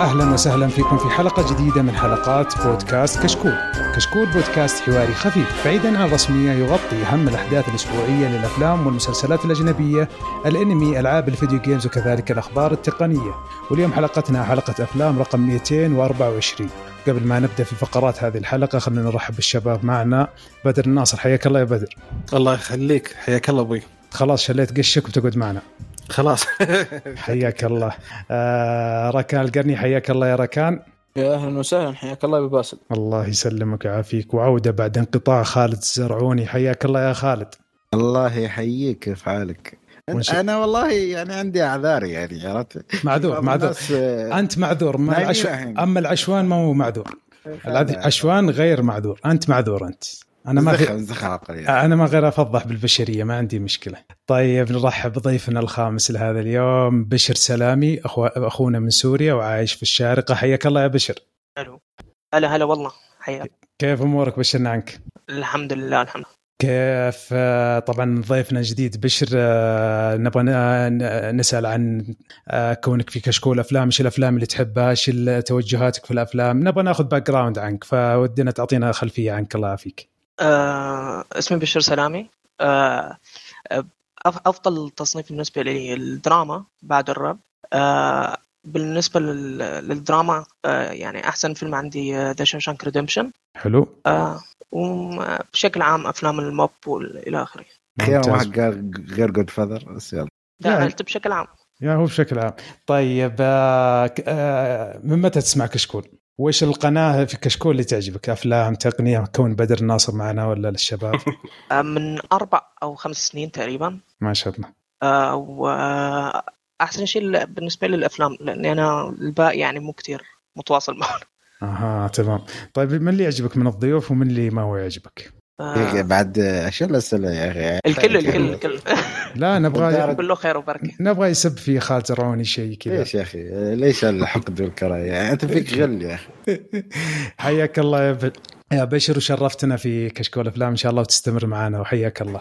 يا أهلا وسهلا فيكم في حلقة جديدة من حلقات بودكاست كشكول. كشكول بودكاست حواري خفيف بعيدا عن الرسمية يغطي أهم الأحداث الأسبوعية للأفلام والمسلسلات الأجنبية، الأنمي، ألعاب الفيديو جيمز وكذلك الأخبار التقنية. واليوم حلقتنا حلقة أفلام رقم 224. قبل ما نبدأ في فقرات هذه الحلقة خلينا نرحب بالشباب معنا بدر الناصر حياك الله يا بدر. الله يخليك حياك الله أبوي. خلاص شليت قشك وتقعد معنا. خلاص. حياك الله. آه ركان القرني حياك الله يا ركان يا أهلا وسهلا حياك الله يا باسل. الله يسلمك ويعافيك. وعودة بعد انقطاع خالد الزرعوني. حياك الله يا خالد. الله يحييك كيف حالك. ونش- أنا والله يعني عندي أعذار يعني عرفت؟ معذور معذور. آه، أنت معذور ما العشو... أما العشوان ما هو معذور. العشوان غير معذور. أنت معذور أنت. أنا ما في عقلي أنا ما غير أفضح بالبشرية ما عندي مشكلة. طيب نرحب بضيفنا الخامس لهذا اليوم بشر سلامي أخو... أخونا من سوريا وعايش في الشارقة. حياك الله يا بشر. ألو هلا هلا والله. حياك. كيف أمورك؟ بشرنا عنك. الحمد لله الحمد لله. كيف؟ آه، طبعا ضيفنا الجديد بشر آه، نبغى ن- نسأل عن آه، كونك في كشكول أفلام إيش الأفلام اللي تحبها؟ إيش توجهاتك في الأفلام؟ نبغى ناخذ background عنك بودنا تعطينا خلفية عنك. الله يعافيك. آه اسمي بشر سلامي. آه آه، أفضل تصنيف بالنسبة لي الدراما بعد الراب. آه بالنسبة لل- للدراما آه يعني أحسن فيلم عندي The Shawshank Redemption حلو. آه وبشكل عام أفلام ال mob والى آخره. ممتاز. واحد قال غير Godfather بس يلا. لا يعني- قلت بشكل عام. يا هو بشكل عام. طيب آه، آه، من متى تسمع كشكول؟ وإيش القناة في كشكول اللي تعجبك؟ أفلام تقنية كون بدر الناصر معنا ولا للشباب؟ آه من أربع أو خمس سنين تقريبا ما شاء الله آه واحسن شيء بالنسبة لي الأفلام لأني أنا الباقي يعني مو كتير متواصل معهم أها تمام طيب من اللي يعجبك من الضيوف ومن اللي ما هو يعجبك؟ يا أخي آه بعد إيش الاسئله يا أخي. الكل الكل الكل. لا نبغى كله خير وبركة. نبغى يسب في خالد زرعوني شيء كذا. ليش يا أخي؟ ليش الحقد والكراهيه أنت فيك غل يا أخي. حياك الله. يا بشر وشرفتنا في كشكول أفلام إن شاء الله وتستمر معنا وحياك الله.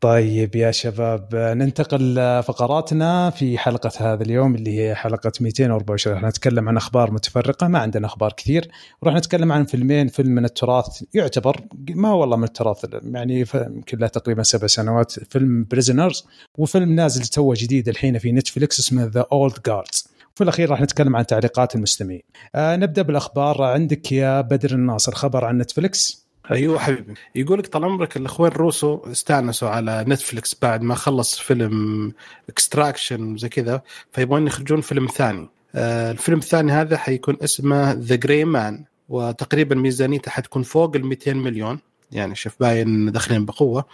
طيب يا شباب ننتقل لفقراتنا في حلقة هذا اليوم اللي هي حلقة 224 راح نتكلم عن أخبار متفرقة ما عندنا أخبار كثير. وراح نتكلم عن فيلمين فيلم من التراث يعتبر ما والله من التراث يعني يمكن له تقريبا سبع سنوات فيلم Prisoners وفيلم نازل توه جديد الحين في نتفليكس اسمه The Old Guards وفي الأخير راح نتكلم عن تعليقات المستمعين. آه نبدأ بالأخبار. عندك يا بدر الناصر خبر عن نتفليكس أيوه. حبيبي. يقول لك طال عمرك الاخوين روسو استأنسوا على نتفلكس بعد ما خلص فيلم Extraction وزي كذا فيبغون يخرجون فيلم ثاني. آه الفيلم الثاني هذا حيكون اسمه The Gray Man وتقريبا ميزانيته حتكون فوق ال 200 مليون يعني شوف باين داخلين بقوة.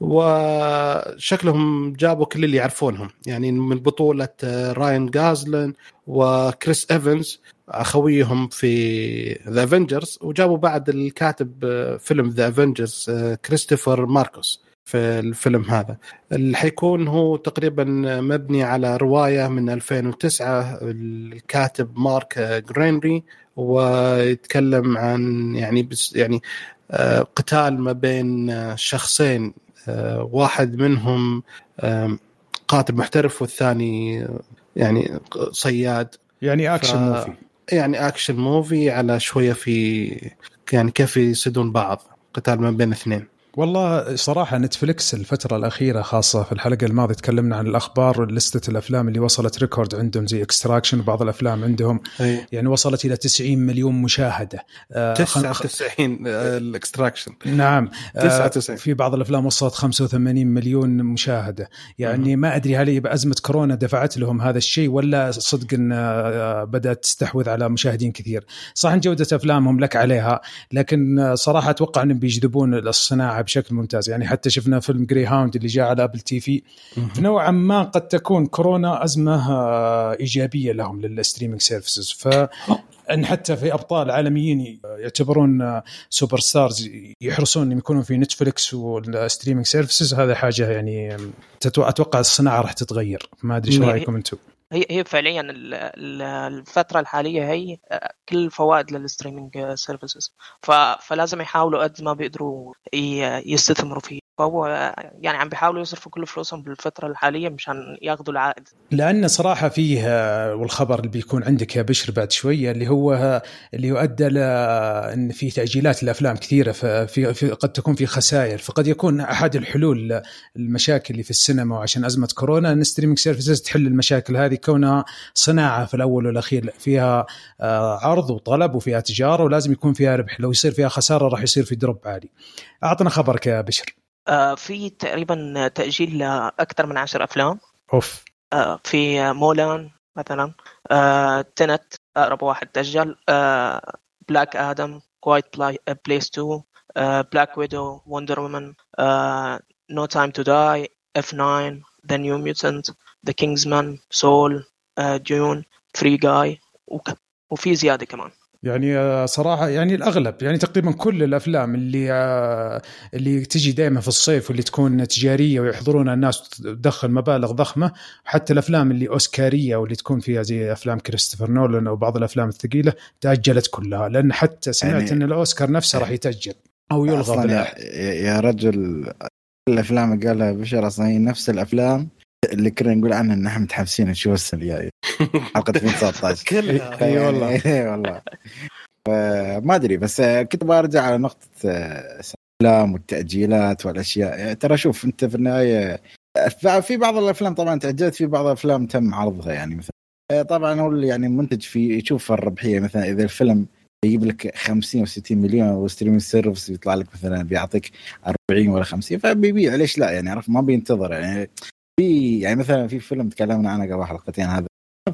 وشكلهم جابوا كل اللي يعرفونهم يعني من بطولة راين جوزلينج وكريس ايفنز أخويهم في The Avengers وجابوا بعد الكاتب آه، فيلم The Avengers كريستوفر ماركوس في الفيلم هذا. اللي حيكون هو تقريبا مبني على رواية من 2009 الكاتب مارك جريني ويتكلم عن يعني بس يعني آه، قتال ما بين آه، شخصين واحد منهم قاتل محترف والثاني يعني صياد. يعني أكشن ف- movie يعني action movie على شوية في يعني كيف يسدون بعض قتال ما بين اثنين. والله صراحة نتفلكس الفترة الأخيرة خاصة في الحلقة الماضية تكلمنا عن الأخبار ليستة الأفلام اللي وصلت record عندهم زي Extraction وبعض الأفلام عندهم أي. يعني وصلت إلى 90 مليون مشاهدة. آه، خم- 99 ال Extraction نعم آه، 99. في بعض الأفلام وصلت 85 مليون مشاهدة. يعني ما أدري هل هي بأزمة كورونا دفعت لهم هذا الشيء ولا صدق إن آه، بدأت تستحوذ على مشاهدين كثير. صح ان جودة أفلامهم لك عليها لكن آه، صراحة أتوقع إنهم بيجذبون الصناعة بشكل ممتاز. يعني حتى شفنا فيلم Greyhound اللي جاء على Apple TV نوعا ما قد تكون كورونا أزمة آه، إيجابية لهم لل streaming services. ف إن حتى في أبطال عالميين يعتبرون super stars يحرصون إنهم يكونون في نتفلكس وال streaming services هذا حاجة يعني أتوقع الصناعة راح تتغير. ما أدري إيش هي- رأيكم أنتم؟ هي هي فعليا ال- ال- الفترة الحالية هي كل الفوائد لل streaming services. فلازم يحاولوا قد ما بيقدروا يستثمروا فيه فهو يعني عم بيحاولوا يصرفوا كل فلوسهم بالفترة الحالية مشان ياخذوا العائد. لأن صراحة فيه والخبر اللي بيكون عندك يا بشر بعد شوية اللي هو اللي يؤدى لأن في تأجيلات الافلام كثيرة ففي في قد تكون في خسائر فقد يكون أحد الحلول المشاكل اللي في السينما. وعشان أزمة كورونا إن streaming services تحل المشاكل هذه كونها صناعة في الأول والأخير. فيها آه، عرض وطلب وفيها تجارة ولازم يكون فيها ربح. لو يصير فيها خسارة راح يصير في drop عالي. أعطنا خبرك يا بشر. في تقريبا تأجيل لأكثر من عشر أفلام. أوف. آه، في مولان مثلا. آه، Tenet أقرب واحد تأجل. Black Adam Quiet Place 2 Black Widow Wonder Woman No Time to Die F9 The New Mutants The King's Man Soul Dune Free Guy وفي زيادة كمان. يعني آه، صراحة يعني الأغلب يعني تقريبا كل الأفلام اللي آه، اللي تجي دائما في الصيف واللي تكون تجارية ويحضرونها الناس تدخل مبالغ ضخمة حتى الأفلام اللي أوسكارية واللي تكون فيها زي أفلام كريستوفر نولان أو بعض الأفلام الثقيلة تأجلت كلها لأن حتى سمعت يعني إن الأوسكار نفسه راح يتأجل أو يلغى يا, يا رجل الأفلام اللي قالها بشر أصلا هي نفس الأفلام اللي كنا نقول عنها إن إحنا متحمسين نشوف السنة الجاية. حلقة 2019 كلها. إي والله. إي والله. ما أدري بس كنت برجع على نقطة الأفلام والتأجيلات والأشياء. ترى شوف أنت في النهاية في بعض الأفلام طبعا تأجلت في بعض الأفلام تم عرضها يعني مثلا. طبعا هو يعني المنتج في يشوف الربحية مثلا. إذا الفيلم يجيب لك 50 و 60 مليون و streaming service يطلع لك مثلا بيعطيك 40 ولا 50 فبيبيع. ليش لا؟ يعني عرف ما بينتظر. يعني في يعني مثلا في فيلم تكلمنا عنه قبل حلقتين هذا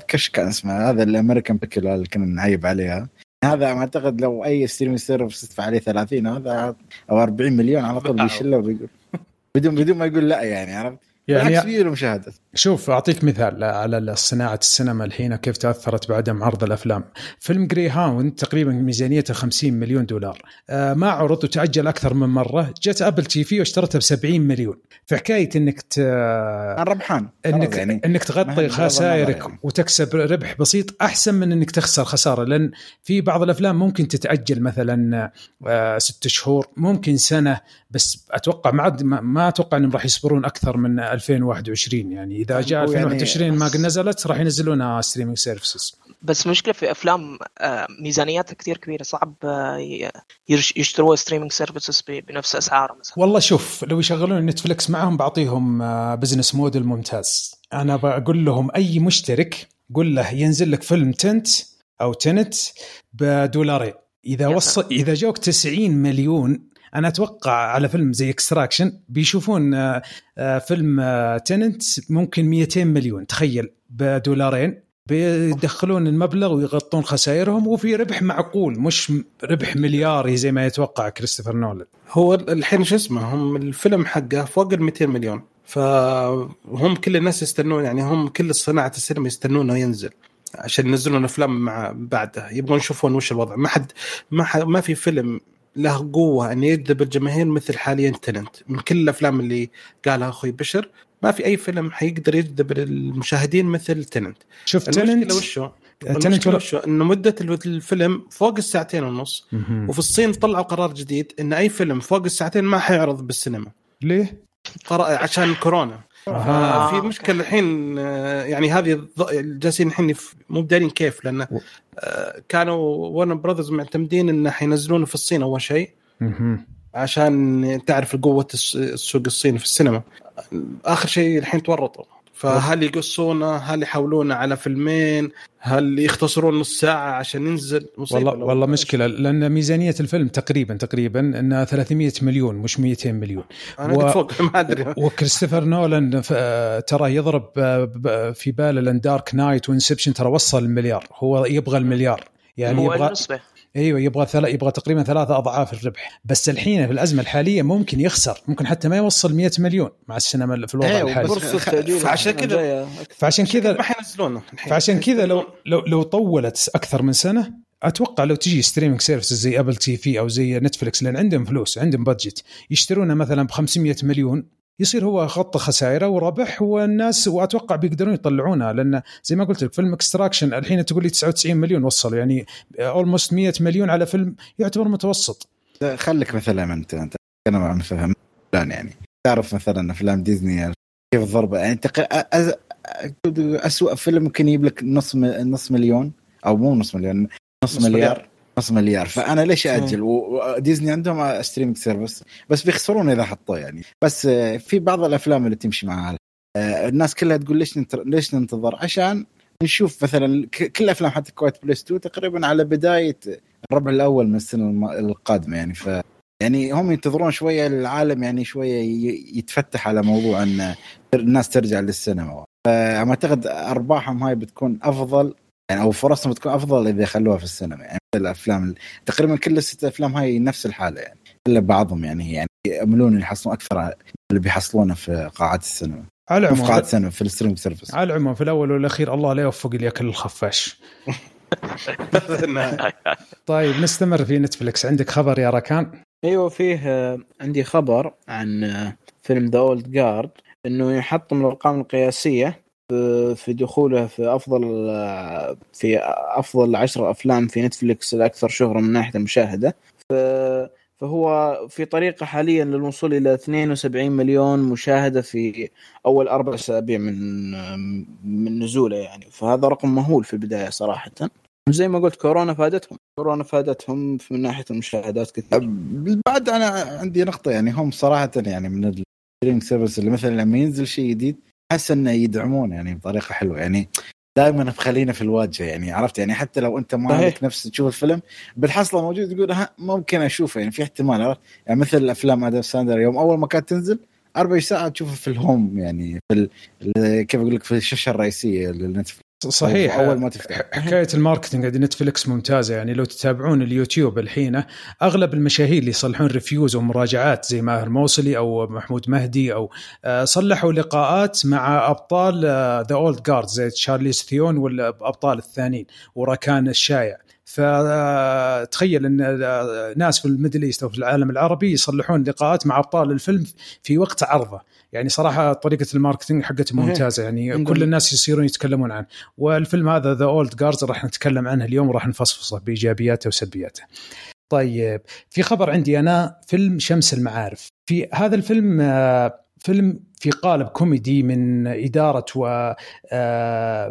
إيش كان اسمه هذا ال American Pickle اللي كنا نعيب عليها. هذا أعتقد لو أي stream service تدفع عليه 30 هذا أو 40 مليون على طول بيشيله وبيقول بدون بدون ما يقول لا يعني عرفت؟ يعني كبير المشاهده شوف أعطيك مثال على صناعة السينما الحين كيف تأثرت بعدم عرض الأفلام. فيلم Greyhound تقريبا ميزانيته 50 مليون دولار. آه ما عرض وتأجل أكثر من مرة. جت Apple TV واشترتها ب 70 مليون. فحكاية إنك ت... ربحان. إنك يعني. إنك تغطي خسائرك يعني. وتكسب ربح بسيط أحسن من إنك تخسر خسارة. لأن في بعض الأفلام ممكن تتأجل مثلا آه ست شهور ممكن سنة بس أتوقع ما ما أتوقع إنهم راح يصبرون أكثر من 2021 يعني إذا جاء 2021 يعني ما قد نزلت راح ينزلونها streaming services بس مشكلة في أفلام آه، ميزانياتها كثير كبيرة صعب آه، يشتروا streaming services بنفس اسعارها مثلا. والله شوف لو يشغلون نتفلكس معهم بعطيهم business model ممتاز. أنا بقول لهم أي مشترك قول له ينزل لك فيلم Tenet أو Tenet بدولارين. إذا وصل إذا جوك 90 مليون أنا أتوقع على فيلم زي Extraction بيشوفون آه، آه، فيلم Tenet آه، ممكن 200 مليون تخيل بدولارين. بيدخلون المبلغ ويغطون خسائرهم وفي ربح معقول مش ربح ملياري زي ما يتوقع كريستوفر نولان هو الحين شو اسمه هم الفيلم حقه فوق ال 200 مليون. فهم كل الناس يستنون يعني هم كل صناعة السينما يستنونه ينزل عشان ينزلون أفلام مع بعده يبغون يشوفون وش الوضع. ما حد ما حد ما في فيلم له قوة إن يجذب الجماهير مثل حاليا تننت من كل الأفلام اللي قالها أخوي بشر ما في أي فيلم حيقدر يجذب المشاهدين مثل تننت شوف تننت وشو؟ تننت وشو؟ انه مدة الفيلم فوق الساعتين ونص وفي الصين طلعوا قرار جديد إن أي فيلم فوق الساعتين ما حيعرض بالسينما. ليه؟ عشان كورونا. آه. في مشكلة الحين آه، يعني هذه جالسين الحين مو دارين كيف لأن آه، كانوا ورن براذرز معتمدين انه حينزلونه في الصين أول شيء. عشان تعرف قوة السوق الصيني في السينما. آخر شيء الحين تورطوا. فهل يقصونه هل يحولونه على فيلمين؟ هل يختصرون نص ساعة عشان ينزل؟ والله والله مشكلة لأن ميزانية الفيلم تقريبا تقريبا أنها 300 مليون مش 200 مليون. أنا و... فوق ما أدري. وكريستوفر نولان ترى يضرب في باله لأن Dark Knight و Inception ترى وصل المليار. هو يبغى المليار. يعني هو يبغى النسبة أيوه يبغى ثلا يبغى تقريبا ثلاثة أضعاف الربح. بس الحين في الأزمة الحالية ممكن يخسر. ممكن حتى ما يوصل 100 مليون مع السينما في الوضع أيوة الحالي. فعشان كذا فعشان كذا ما حينزلونه فعشان كذا لو لو لو طولت أكثر من سنة أتوقع لو تجي streaming services زي Apple TV أو زي نتفلكس لأن عندهم فلوس عندهم budget يشترونه مثلا ب 500 مليون يصير هو غطى خسائره وربح والناس وأتوقع بيقدرون يطلعونها لأن زي ما قلت لك فيلم Extraction الحين تقول لي 99 مليون وصل يعني almost 100 مليون على فيلم يعتبر متوسط. خليك مثلا أنت أنت أنا ما فهم يعني. تعرف مثلا افلام ديزني كيف ضربه؟ يعني تق... أز... اسوء فيلم ممكن يجيب لك نص م... نص مليون أو مو نص مليون نص, نص مليار. نص مليار. فأنا ليش أجل وديزني عندهم streaming service بس بيخسرون إذا حطوه يعني. بس آه، في بعض الأفلام اللي تمشي معها آه، الناس كلها تقول ليش. ليش ننتظر؟ عشان نشوف مثلا كل أفلام حتى Quiet Place 2 تقريبا على بداية الربع الأول من السنة القادمة يعني. ف يعني هم ينتظرون شوية العالم يعني شوية يتفتح على موضوع إن الناس ترجع للسينما. فما أعتقد أرباحهم هاي بتكون أفضل يعني أو فرصهم بتكون أفضل إذا خلوها في السينما. يعني مثل الأفلام تقريبا كل الست أفلام هاي نفس الحالة يعني. إلا بعضهم يعني يعني يأملون يحصلون أكثر اللي بيحصلونه في قاعات السينما. على في قاعات العموم السينما في ال stream service على العموم في الأول والأخير الله لا يوفق اللي ياكل الخفاش. طيب نستمر في نتفلكس عندك خبر يا ركان؟ أيوه فيه آه، عندي خبر عن آه، فيلم The Old Guard إنه يحطم الأرقام القياسية في- دخوله في أفضل في أفضل عشر أفلام في نتفلكس الاكثر شهرة من ناحية المشاهدة. فهو في طريقة حاليا للوصول إلى 72 مليون مشاهدة في أول أربع أسابيع من من نزوله يعني. فهذا رقم مهول في البداية صراحة. زي ما قلت كورونا فادتهم. كورونا فادتهم من ناحية المشاهدات كثير. بعد أنا عندي نقطة يعني هم صراحة يعني من اللي مثلا لما ينزل شيء جديد أحس إنه يدعمون يعني بطريقة حلوة يعني دائما مخلينا في الواجهة يعني عرفت يعني حتى لو أنت ما. عندك نفس تشوف الفيلم بالحصله موجود تقول ها ممكن أشوفه يعني في احتمال عرفت يعني مثل أفلام آدم ساندلر يوم أول ما كانت تنزل أربع ساعات تشوفه في ال home يعني في. ال- كيف أقول لك في الشاشة الرئيسية للنتفلكس صحيح. أول ما تفتح. حكاية ال marketing عند نتفلكس ممتازة يعني لو تتابعون اليوتيوب الحين أغلب المشاهير اللي يصلحون reviews ومراجعات زي ماهر موصلي أو محمود مهدي أو آه، صلحوا لقاءات مع أبطال The Old Guard زي تشارليز ثيرون والأبطال الثانيين وراكان الشايع. فتخيل إن ناس في ال Middle East أو في العالم العربي يصلحون لقاءات مع أبطال الفيلم في وقت عرضه يعني صراحة طريقة ال marketing صحيح. ممتازة يعني كل الناس يصيرون يتكلمون عنه والفيلم هذا The Old Guard راح نتكلم عنه اليوم وراح نفصفصه بإيجابياته وسلبياته. طيب في خبر عندي أنا فيلم شمس المعارف في هذا الفيلم آه، فيلم في قالب كوميدي من إدارة و آه، آه،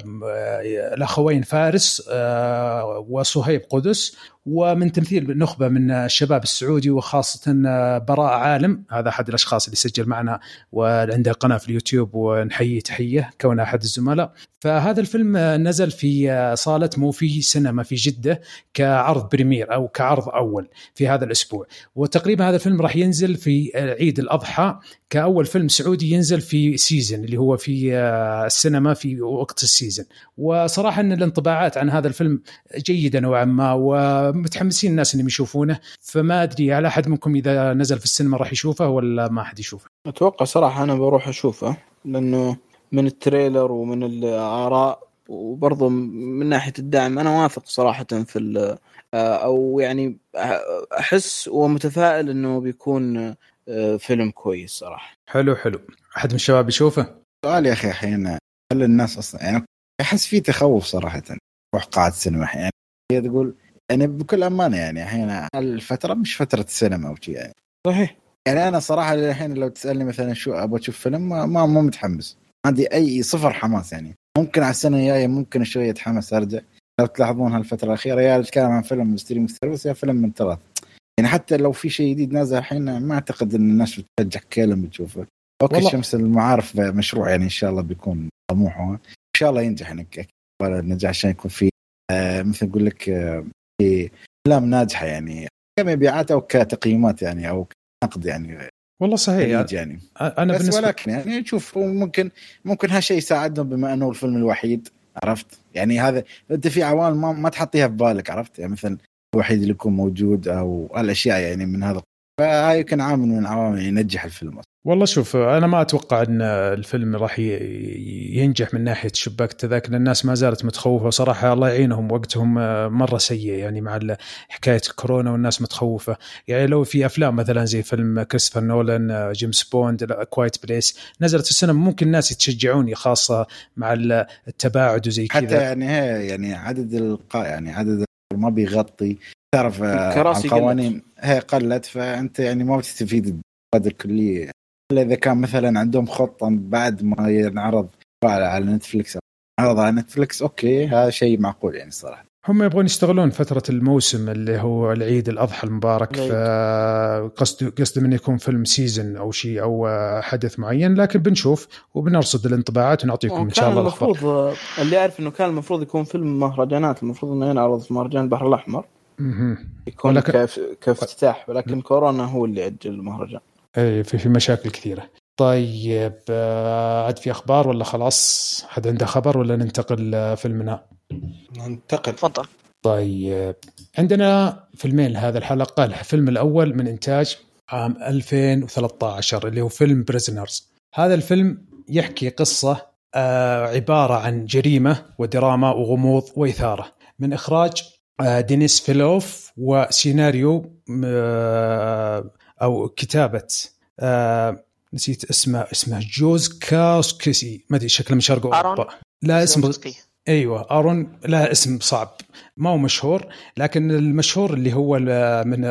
الأخوين فارس آه، وصهيب قدس. ومن تمثيل نخبة من الشباب السعودي وخاصة آه، براء عالم. هذا أحد الأشخاص اللي سجل معنا وعنده قناة في اليوتيوب ونحييه تحية كونه أحد الزملاء. فهذا الفيلم نزل في صالة موفي سينما في جدة كعرض premiere أو كعرض أول في هذا الأسبوع. وتقريبا هذا الفيلم راح ينزل في عيد الأضحى كأول فيلم سعودي ينزل في season اللي هو في السينما في وقت ال season وصراحة أن الانطباعات عن هذا الفيلم جيدة نوعا ما ومتحمسين الناس إنهم يشوفونه فما أدري هل أحد منكم إذا نزل في السينما راح يشوفه ولا ما حد يشوفه؟ أتوقع صراحة أنا بروح أشوفه لأنه من ال trailer ومن الآراء وبرضه من ناحية الدعم أنا واثق صراحة في ال- أو يعني أحس ومتفائل إنه بيكون آه، فيلم كويس صراحة. حلو حلو. أحد من الشباب يشوفه؟ سؤال يا أخي الحين هل الناس أصلا يعني أحس في تخوف صراحة روح قاعه السينما يعني هي تقول يعني بكل أمانة يعني الحين الفترة مش فترة السينما أو شيء يعني. صحيح. يعني أنا صراحة الحين لو تسألني مثلا شو أبغى أشوف فيلم ما ما مو متحمس. عندي أي صفر حماس يعني. ممكن على السنة الجاية ممكن شوية اتحمس أرجع. لو تلاحظون هالفترة الأخيرة يا اتكلم عن فيلم ستريم سيرفيس يا فيلم من تراث. يعني حتى لو في شيء جديد نازل الحين ما أعتقد إن الناس بتشجع كلام تشوفه أوكي والله- شمس المعارف مشروع يعني إن شاء الله بيكون طموحه. إن شاء الله ينجح انك النجاح عشان يكون في آه مثل أقول لك آه افلام ناجحة يعني كمبيعات أو كتقييمات يعني أو كنقد يعني والله صحيح. يعني. أنا بس بالنسبة ولكن يعني نشوف ممكن ممكن هالشيء يساعدهم بما أنه الفيلم الوحيد عرفت؟ يعني هذا أنت في عوامل ما, ما تحطيها في بالك عرفت؟ يعني مثلا الوحيد اللي يكون موجود أو الأشياء يعني من هذا فهاي يمكن عامل من العوامل ينجح الفيلم. والله شوف أنا ما أتوقع أن الفيلم راح ينجح من ناحية شباك التذاكر الناس ما زالت متخوفة. صراحة الله يعينهم وقتهم مرة سيء يعني مع حكاية كورونا والناس متخوفة. يعني لو في أفلام مثلا زي فيلم كريستوفر نولان جيمس بوند Quiet Place نزلت في السينما ممكن الناس يتشجعون خاصة مع ال- التباعد وزي حتى كذا يعني هي يعني عدد القاء يعني عدد ما بيغطي. تعرف آه، القوانين هي قلت فأنت يعني ما بتستفيد بالقدر الكلي الا إذا كان مثلا عندهم خطة بعد ما ينعرض على نتفلكس عرض على نتفلكس okay هذا شيء معقول يعني صراحة. هم يبغون يستغلون فترة الموسم اللي هو العيد الأضحى المبارك فقصد قصد انه يكون فيلم season أو شيء أو حدث معين لكن بنشوف وبنرصد الانطباعات ونعطيكم إن شاء الله المفروض الأخبار. اللي أعرف إنه كان المفروض يكون فيلم مهرجانات المفروض إنه ينعرض في مهرجان البحر الأحمر. يكون ولكن... كافتتاح ولكن كورونا هو اللي أجل المهرجان. في في مشاكل كثيرة. طيب آه، عاد في أخبار ولا خلاص؟ حد عنده خبر ولا ننتقل فيلمنا ننتقل. تفضل. طيب عندنا فيلمين لهذا الحلقة الفيلم الأول من إنتاج عام 2013 اللي هو فيلم Prisoners هذا الفيلم يحكي قصة آه، عبارة عن جريمة ودراما وغموض وإثارة. من إخراج آه، دينيس فيلنوف وسيناريو أو كتابة نسيت اسمه اسمه جوزكاوسكي ما أدري شكله من شرق أوروبا. لا اسمه أيوه أرون. لا اسم صعب. ما هو مشهور لكن المشهور اللي هو من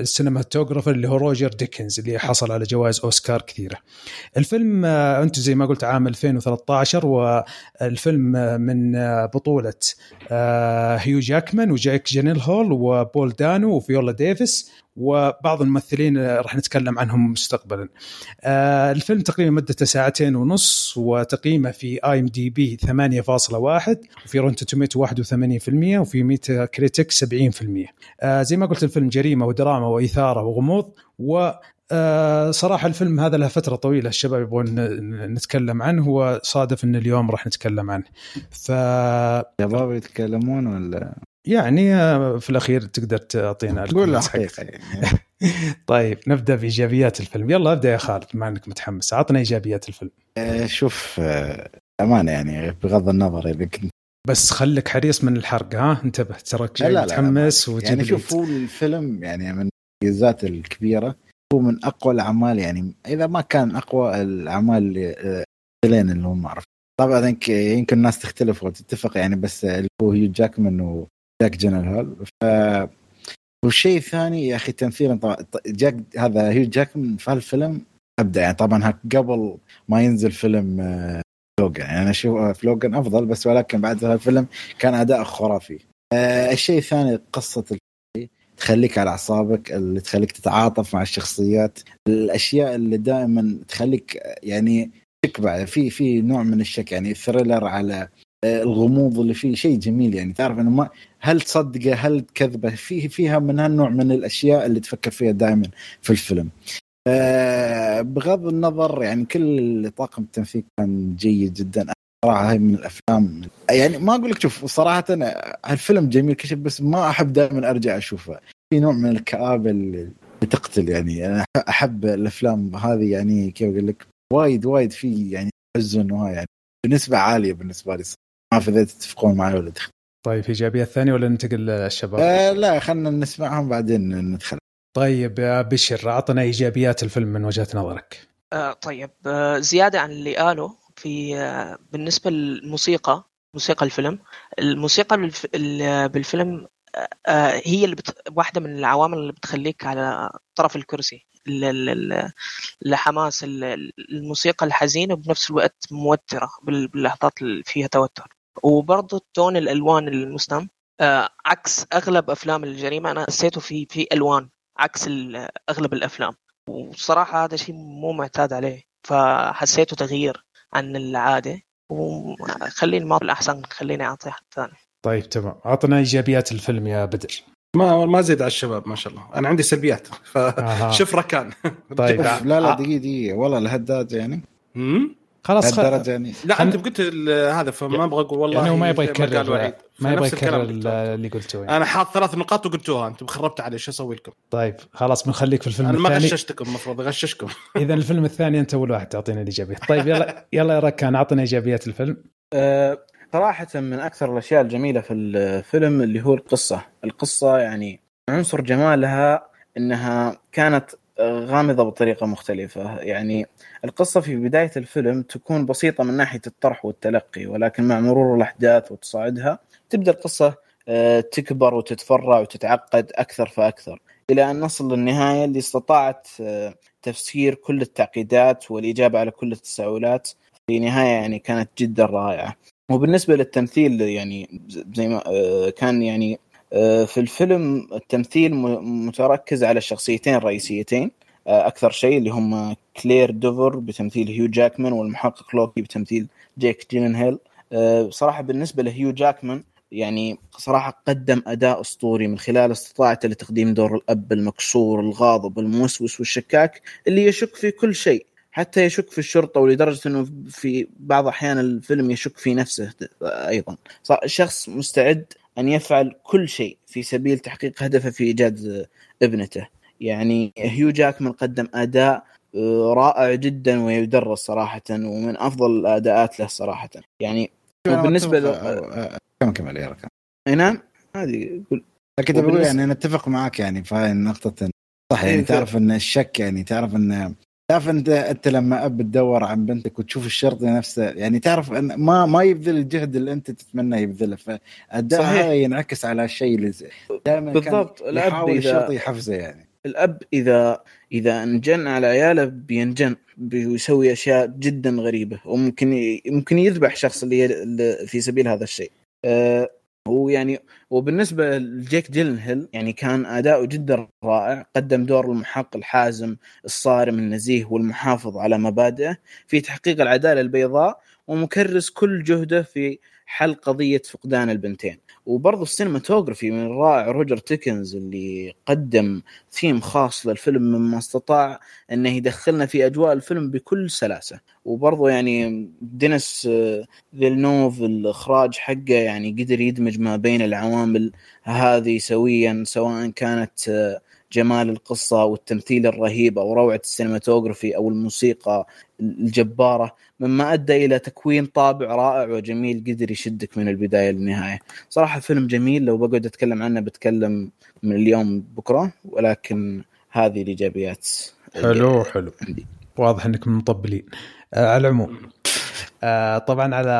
ال cinematographer اللي هو روجر ديكينز اللي حصل على جوائز أوسكار كثيرة. الفيلم انت زي ما قلت عام 2013 والفيلم من بطولة هيو جاكمان وجيك جيلنهال وبول دانو وفيولا ديفيس. وبعض الممثلين راح نتكلم عنهم مستقبلا. آه، الفيلم تقريبا مدته ساعتين ونص وتقييمه في IMDb 8.1 وفي Rotten Tomatoes 81% وفي Metacritic 70%. آه، زي ما قلت الفيلم جريمة ودراما وإثارة وغموض و آه صراحة الفيلم هذا له فترة طويلة الشباب يبغون نتكلم عنه وصادف ان اليوم راح نتكلم عنه. ف شباب يتكلمون ولا يعني آه، في الأخير تقدر تعطينا قول الحقيقة يعني. طيب نبدأ بإيجابيات الفيلم. يلا أبدأ يا خالد بما إنك متحمس. عطنا إيجابيات الفيلم. آه، شوف آه، أمانة يعني بغض النظر إذا كنت بس خليك حريص من الحرق ها؟ انتبه تراك جاي متحمس وتجيب يعني شوف هو الفيلم يعني من الميزات الكبيرة هو من أقوى الأعمال يعني إذا ما كان أقوى الأعمال اللي اللي هم معروف طبعا يمكن الناس تختلف وتتفق يعني بس اللي هو هيو جاكمان جيك جيلنهال. ف والشيء الثاني يا أخي تمثيلا طبعا جاك هذا هيو جاك في هالفيلم ابدا يعني طبعا قبل ما ينزل فيلم فلوجن يعني أنا أشوف فلوجن أفضل بس ولكن بعد هالفيلم كان أداء خرافي. آه الشيء الثاني قصة الفيلم تخليك على أعصابك اللي تخليك تتعاطف مع الشخصيات. الأشياء اللي دائما تخليك يعني تكبع في في نوع من الشك يعني ثريلر على الغموض اللي فيه شيء جميل يعني. تعرف إنه ما هل تصدقه هل تكذبه؟ فيه فيها من هالنوع من الأشياء اللي تفكر فيها دائما في الفيلم. أه بغض النظر يعني كل طاقم التمثيل كان جيد جدا. صراحة هاي من الأفلام يعني ما أقول لك شوف صراحة الفيلم جميل كشف بس ما أحب دائما أرجع أشوفه. في نوع من الكآبة اللي تقتل يعني. أنا أحب الأفلام هذه يعني كيف أقول لك وايد وايد في يعني حزن وهاي يعني. بنسبة عالية بالنسبة لي ما اذا تتفقون معي ولا تختلفون طيب ايجابيه الثانية ولا ننتقل للشباب؟ آه لا خلينا نسمعهم بعدين ندخل طيب يا بشر أعطنا إيجابيات الفيلم من وجهة نظرك. آه طيب آه زيادة عن اللي قاله في آه بالنسبة للموسيقى موسيقى الفيلم الموسيقى بالف... بالفيلم آه, آه، هي اللي بت... واحدة من العوامل اللي بتخليك على طرف الكرسي لحماس الموسيقى الحزينة وبنفس الوقت موترة باللحظات اللي فيها توتر وبرضه تون الألوان المستم آه عكس أغلب أفلام الجريمة أنا حسيته في في ألوان عكس أغلب الأفلام. وصراحة هذا شيء مو معتاد عليه فحسيته تغيير عن العادة. وخليني ما الاحسن خليني أعطي حد ثاني. طيب تمام. أعطنا إيجابيات الفيلم يا بدر. ما ما زيد على الشباب ما شاء الله. أنا عندي سلبيات فشوف ركان. طيب. لا لا دقيقة دقيقة. والله الهداد يعني. خلاص خ... يعني. لا أنت قلت هذا فما أبغى أقول والله يعني ما يبغى يكرر ما يبغى يكرر اللي قلته. يعني. أنا حاط ثلاث نقاط وقلتوها أنتم خربت علي شو أسوي لكم؟ طيب خلاص بنخليك في الفيلم أنا الثاني. أنا ما غششتكم المفروض أغششكم. إذا الفيلم الثاني أنت أول واحد تعطينا الإيجابيات. طيب يلا يلا يا ركان اعطنا إيجابيات الفيلم. أه صراحة من أكثر الأشياء الجميلة في الفيلم اللي هو القصة، القصة يعني عنصر جمالها إنها كانت غامضة بطريقة مختلفة. يعني القصة في بداية الفيلم تكون بسيطة من ناحية الطرح والتلقي ولكن مع مرور الأحداث وتصاعدها تبدأ القصة تكبر وتتفرع وتتعقد أكثر فأكثر إلى أن نصل للنهاية اللي استطاعت تفسير كل التعقيدات والإجابة على كل التساؤلات في نهاية يعني كانت جدا رائعة. وبالنسبة للتمثيل يعني زي ما آه، كان يعني آه، في الفيلم التمثيل متركز على الشخصيتين الرئيسيتين آه، أكثر شيء اللي هم كيلر دوفر بتمثيل هيو جاكمان والمحقق لوكي بتمثيل جيك جيلنهيل بصراحه بالنسبة لهيو جاكمان يعني صراحة قدم أداء أسطوري من خلال استطاعته لتقديم دور الأب المكسور الغاضب الموسوس والشكاك اللي يشك في كل شيء حتى يشك في الشرطة ولدرجة إنه في بعض أحيان الفيلم يشك في نفسه أيضا. شخص مستعد أن يفعل كل شيء في سبيل تحقيق هدفه في إيجاد ابنته. يعني هيو جاكمان قدم أداء آه، رائع جدا ويدرس صراحة ومن أفضل الاداءات له صراحة. يعني بالنسبة له كم كمل يا ركان نعم هذه قول أكيد بقول يعني نتفق معك يعني في هاي النقطة صح يعني إيه، تعرف إن الشك يعني تعرف ان تعرف انت أنت لما أب تدور عن بنتك وتشوف الشرطي نفسه يعني تعرف إن ما ما يبذل الجهد اللي أنت تتمنى يبذله فالاداء هذا ينعكس على الشيء اللي دائما بالضبط. الأب يحاول الشرطي يحفزه يعني. الأب إذا إذا أنجن على عياله بينجن بيسوي أشياء جدا غريبة وممكن ممكن يذبح شخص اللي في سبيل هذا الشيء. أه ويعني وبالنسبة لجيك ديلن يعني كان أداؤه جدا رائع قدم دور المحقق الحازم الصارم النزيه والمحافظ على مبادئه في تحقيق العدالة البيضاء ومكرس كل جهده في حل قضية فقدان البنتين. وبرضه ال cinematography من الرائع روجر ديكنز اللي قدم ثيم خاص للفيلم مما استطاع أنه يدخلنا في أجواء الفيلم بكل سلاسة. وبرضه يعني دينيس فيلنوف الإخراج حقه يعني قدر يدمج ما بين العوامل هذه سويا سواء كانت جمال القصة والتمثيل الرهيب أو روعة ال cinematography أو الموسيقى الجبارة مما أدى إلى تكوين طابع رائع وجميل قدر يشدك من البداية للنهاية. صراحة فيلم جميل لو بقعد أتكلم عنه بتكلم من اليوم بكرة ولكن هذه الإيجابيات. حلو حلو. عندي. واضح أنكم مطبلين آه على العموم آه طبعا على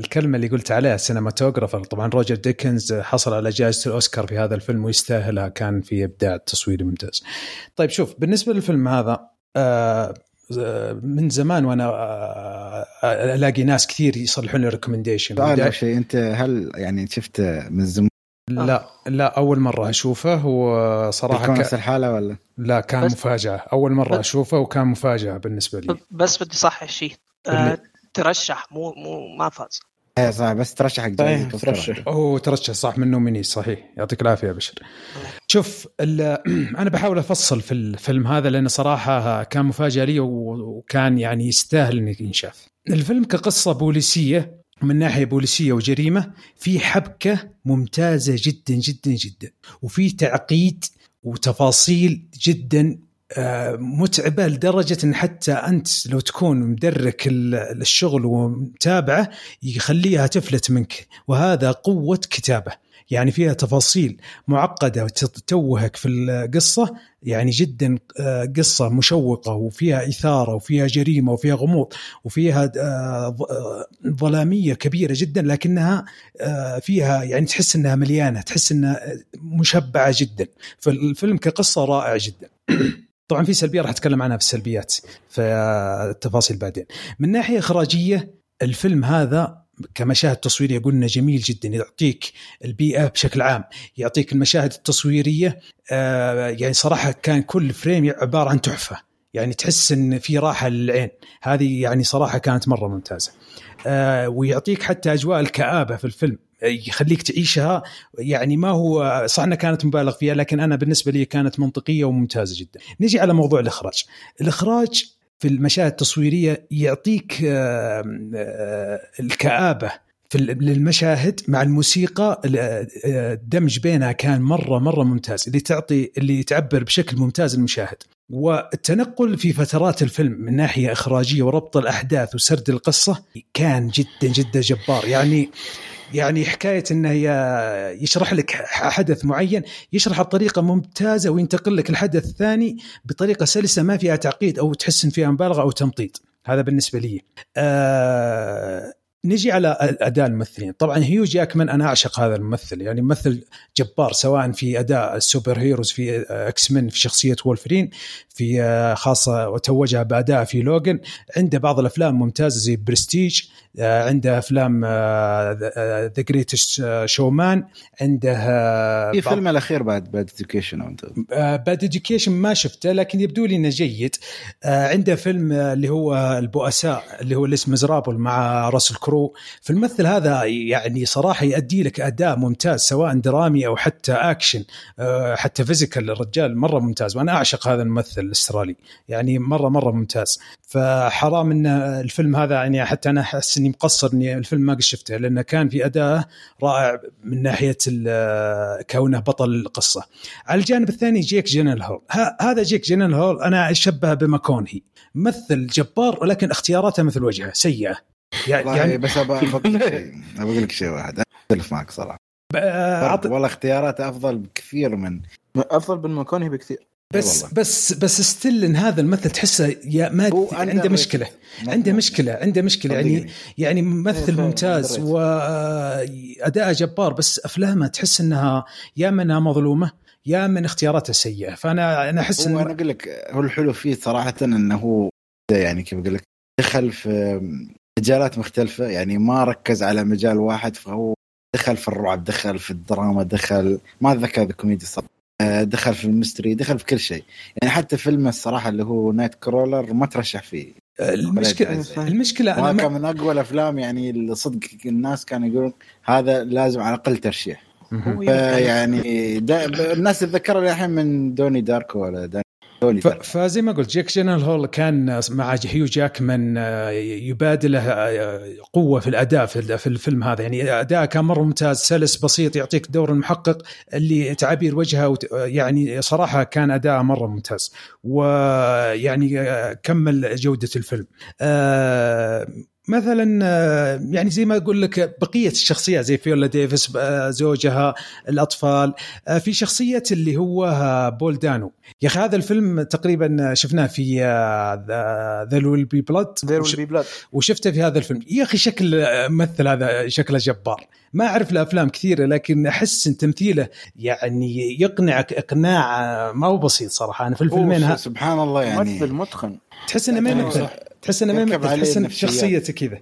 الكلمة اللي قلت عليها ال cinematographer طبعا روجر ديكنز حصل على جائزة الأوسكار في هذا الفيلم ويستاهلها كان في إبداع تصويري ممتاز. طيب شوف بالنسبة للفيلم هذا آه من زمان وأنا آه، ألاقي ناس كثير يصلحون لي recommendation سؤال شيء أنت هل يعني شفت من زمان؟ لا لا أول مرة أشوفه وصراحه ك... نفس الحالة ولا؟ لا كان مفاجأة. أول مرة أشوفه وكان مفاجأة بالنسبة لي. بس بدي صحح شيء آه ترشح مو مو ما فاز. إيه صح بس ترشح حق ترشح. هو ترشح صح من nominee صحيح يعطيك العافية يا بشر. شوف أنا بحاول أفصل في الفيلم هذا لأنه صراحة كان مفاجأة لي وكان يعني يستاهل انه ينشاف الفيلم كقصة بوليسية من ناحية بوليسية وجريمة في حبكة ممتازة جدا جدا جدا. وفي تعقيد وتفاصيل جدا متعبة لدرجة إن حتى أنت لو تكون مدرك الشغل ومتابعه يخليها تفلت منك وهذا قوة كتابة. يعني فيها تفاصيل معقدة وتتوهك في القصة يعني جدا آه، قصة مشوقة وفيها إثارة وفيها جريمة وفيها غموض وفيها آه، آه، ظلامية كبيرة جدا لكنها فيها يعني تحس إنها مليانة تحس إنها مشبعة جدا. فالفيلم كقصة رائع جدا. طبعا في سلبية راح أتكلم عنها في السلبيات في التفاصيل بعدين. من ناحية إخراجية الفيلم هذا كمشاهد تصويريه قلنا جميل جدا يعطيك البيئة بشكل عام يعطيك المشاهد التصويرية آه يعني صراحة كان كل فريم عبارة عن تحفة يعني تحس إن في راحة للعين هذه يعني صراحة كانت مرة ممتازة آه ويعطيك حتى أجواء الكآبة في الفيلم يخليك تعيشها يعني ما هو صح إنها كانت مبالغ فيها لكن أنا بالنسبة لي كانت منطقية وممتازة جدا. نجي على موضوع الإخراج. الإخراج في المشاهد التصويرية يعطيك الكآبة في للمشاهد مع الموسيقى الدمج بينها كان مرة مرة ممتاز اللي تعطي اللي تعبر بشكل ممتاز المشاهد. والتنقل في فترات الفيلم من ناحية إخراجية وربط الأحداث وسرد القصة كان جدا جدا جبار. يعني يعني حكاية انه يشرح لك حدث معين يشرح بطريقة ممتازة وينتقل لك الحدث الثاني بطريقة سلسة ما فيها تعقيد أو تحس إن فيها مبالغة أو تمطيط. هذا بالنسبة لي. آه نجي على اداء الممثلين. طبعا هيو جاكمان أنا أعشق هذا الممثل. يعني ممثل جبار سواء في اداء ال superheroes في X-Men في شخصية وولفرين في آه، خاصة وتوجها باداء في لوجن عنده بعض الأفلام ممتازة زي برستيج عنده أفلام The Greatest Showman عنده آه، في فيلم الأخير بعد باد اديوكيشن باد اديوكيشن ما شفته لكن يبدو لي إنه جيد. آه، عنده فيلم آه، اللي هو البؤساء اللي هو اللي اسمه Misérables مع راسل كرو فالممثل هذا يعني صراحة يؤدي لك أداء ممتاز سواء درامي أو حتى اكشن آه، حتى physical الرجال مرة ممتاز وأنا أعشق هذا الممثل الأسترالي. يعني مرة مرة ممتاز. فحرام إن الفيلم هذا يعني حتى أنا أحس إني مقصر إني الفيلم ما قد شفته لأنه كان في اداء رائع من ناحية كونه بطل القصة. على الجانب الثاني جيك جينل هول ه- هذا جيك جينل هول أنا اشبه بماكونهي. ممثل جبار ولكن اختياراته مثل وجهه سيئة. يعني, يعني بس ابى أقول لك شيء. ابى أقول لك شيء واحد. أختلف معك صراحة. أعط- والله اختياراته أفضل بكثير من أفضل من ماكونهي بكثير. بس والله. بس بس still إن هذا الممثل تحسه يا ما عنده. مشكلة عنده مشكلة عنده مشكلة يعني. يعني إيه، ممثل ممتاز. واداءه جبار بس أفلامه تحس إنها يا من انها مظلومة يا من اختياراته سيئة فانا أنا أحس هو أنا ان أقول لك هو الحلو فيه صراحة إنه هو يعني كيف أقول لك دخل في مجالات مختلفة يعني ما ركز على مجال واحد فهو دخل في الرعب دخل في الدراما دخل ما أتذكر ذا كوميدي صراحة دخل في ال mystery دخل في كل شيء. يعني حتى فيلم الصراحة اللي هو Nightcrawler ما ترشح فيه. المشكلة ولا المشكلة أنا كان من أقوى الأفلام يعني اللي صدق الناس كانوا يقولون هذا لازم على الأقل ترشيح. يعني الناس تتذكر الحين من دوني داركو ولا فزي ما قلت جيك جينال هول كان مع هيو جاكمان آه، يبادله آه، قوة في الأداء في في الفيلم هذا. يعني أداء كان مرة ممتاز سلس بسيط يعطيك دور المحقق اللي تعابير وجهه وت- يعني صراحة كان اداء مرة ممتاز. ويعني آه، كمل جودة الفيلم. مثلا آه، يعني زي ما أقول لك بقية الشخصيات زي فيولا ديفيس آه، زوجها الأطفال آه، في شخصية اللي هو بول دانو. يا أخي هذا الفيلم تقريبا شفناه في There Will Be Blood وشفته في هذا الفيلم. يا أخي شكل ممثل هذا شكله جبار. ما أعرف له افلام كثيرة لكن أحس إن تمثيله يعني يقنعك إقناع ما هو بسيط صراحة. أنا في الفيلمين سبحان الله يعني. ممثل متقن. تحس إنه ما يمثل تحس إنه ما يمثل تحس إن النفسيات. شخصيته كذا.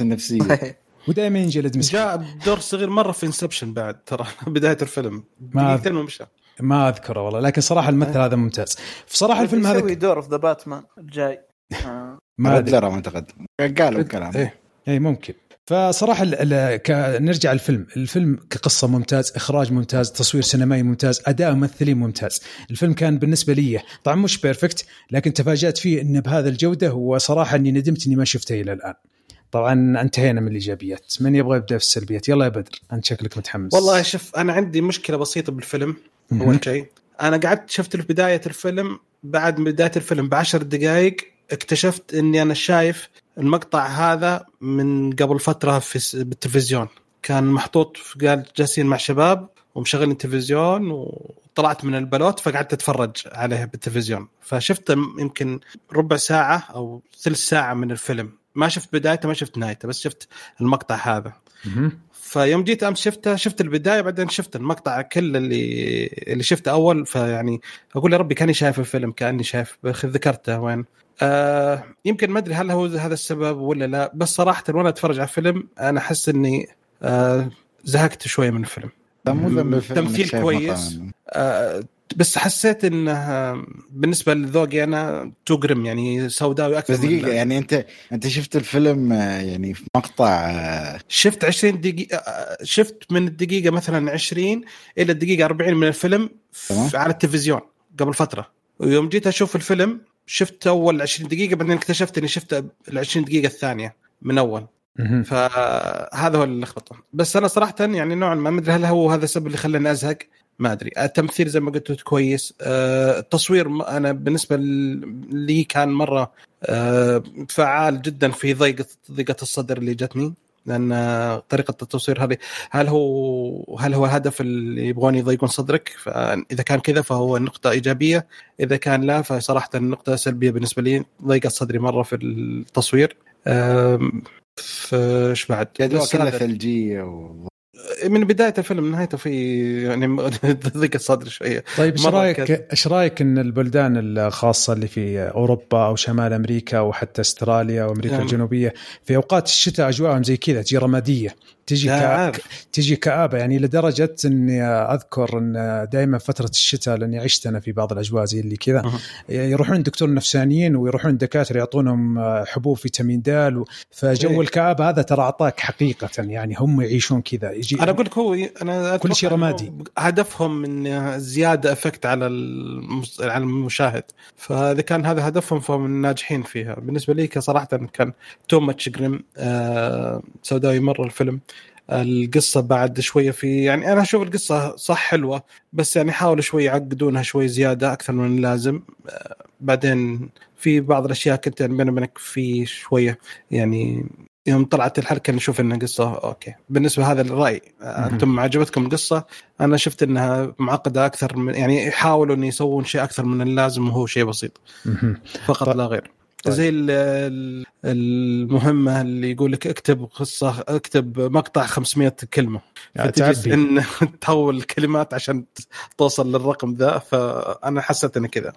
النفسية. ودائما ينجلد مسكين جاء بدور صغير مرة في Inception بعد ترى بداية الفيلم. ما- ما أذكره والله لكن صراحة الممثل هذا ممتاز. بصراحه الفيلم يسوي هذا دور في The Batman الجاي. ما أدري. Riddler أعتقد. قالوا كلام إيه. اي ممكن. فصراحة ال ال ك... نرجع الفيلم. الفيلم كقصة ممتاز إخراج ممتاز تصوير سينمائي ممتاز أداء ممثلين ممتاز. الفيلم كان بالنسبة لي طبعا مش بيرفكت لكن تفاجأت فيه انه بهذا الجودة وصراحه إني ندمت إني ما شفته إلى الآن. طبعا انتهينا من الإيجابيات. من يبغى يبدأ في السلبيات؟ يلا يا بدر أنت شكلك متحمس. والله شوف أنا عندي مشكلة بسيطة بالفيلم. أول شيء. أنا قعدت شفت في بداية الفيلم بعد بداية الفيلم بعشر دقائق اكتشفت إني أنا شايف المقطع هذا من قبل فترة في بالتلفزيون. كان محطوط قال جالسين مع شباب ومشغلين تلفزيون وطلعت من البلوت فقعدت أتفرج عليه بالتلفزيون. فشفت يمكن ربع ساعة أو ثلث ساعة من الفيلم. ما شفت بدايته ما شفت نهايته بس شفت المقطع هذا. فيوم جيت أمس شفته شفت البداية بعدين شفت المقطع كل اللي اللي شفته أول فيعني أقول يا ربي كأني شايف الفيلم كأني شايف ذكرته وين آه يمكن ما أدري هل هو هذا السبب ولا لا بس صراحة وأنا أتفرج على الفيلم أنا أحس إني آه زهقت شوية من الفيلم مو ذنب الفيلم تمثيل كويس. مقام. آه بس حسيت انه بالنسبة لذوقي أنا تو جريم يعني سوداوي أكثر بس من- دقيقة يعني أنت أنت شفت الفيلم آه، يعني في مقطع آه، شفت 20 دقيقة شفت من الدقيقة مثلا 20 إلى الدقيقة 40 من الفيلم على التلفزيون قبل فترة. ويوم جيت أشوف الفيلم شفت أول 20 دقيقة بعدين اكتشفت إني شفت ال 20 دقيقة الثانية من أول. مهم. فهذا هو اللي لخبطه. بس أنا صراحة يعني نوعا ما ما أدري هل هو هذا السبب اللي خلاني أزهق. ما أدري. التمثيل زي ما قلت كويس. آه، التصوير م- أنا بالنسبة لي كان مرة آه، فعال جدا في ضيقة ضيقة الصدر اللي جتني لأن طريقة التصوير هذه هل هو هل هو الهدف اللي يبغون يضيقون صدرك؟ فاذا كان كذا فهو نقطة إيجابية. إذا كان لا فصراحة النقطه سلبية بالنسبة لي. ضيقت صدري مرة في التصوير. إيش بعد؟ بس كلها ثلجية. من بداية الفيلم نهايته في يعني ضيق الصدر شوية طيب إيش رايك. إيش رأيك إن البلدان الخاصة اللي في أوروبا أو شمال أمريكا وحتى أستراليا وامريكا نعم. الجنوبية في أوقات الشتاء أجواءهم زي كذا تجي رمادية تجي كا... عارف. تجي كآبة يعني لدرجة إني أذكر إن دائما فترة الشتاء لأني عشت أنا في بعض الأجواء زي اللي كذا. يروحون دكتور نفسانيين ويروحون دكاترة يعطونهم حبوب فيتامين د و- فجو إيه. الكآبة هذا ترى أعطاك حقيقة يعني هم يعيشون كذا يجي أنا أقول لك هو أنا كل شيء رمادي. هدفهم إن زيادة effect على المس... على المشاهد. فإذا كان هذا هدفهم فهم ناجحين فيها. بالنسبة لي صراحة كان too much grim آه سوداوي مره الفيلم. القصة بعد شوية في يعني أنا أشوف القصة صح حلوة بس يعني حاولوا شوي يعقدونها شوي زيادة أكثر من اللازم. آه بعدين في بعض الأشياء كنت يعني بيني وبينك في شوية يعني يوم طلعت الحلقة نشوف إنها قصة أوكي بالنسبة هذا الرأي آه،. أنتم عجبتكم القصة أنا شفت إنها معقدة أكثر من يعني يحاولوا ان يسوون شيء أكثر من اللازم وهو شيء بسيط. فقط طيب. لا غير طيب. زي ال- ال- المهمة اللي يقول لك اكتب قصة اكتب مقطع 500 كلمة يعني. إن تحول الكلمات عشان توصل للرقم ذا فأنا حسيت إنه كذا.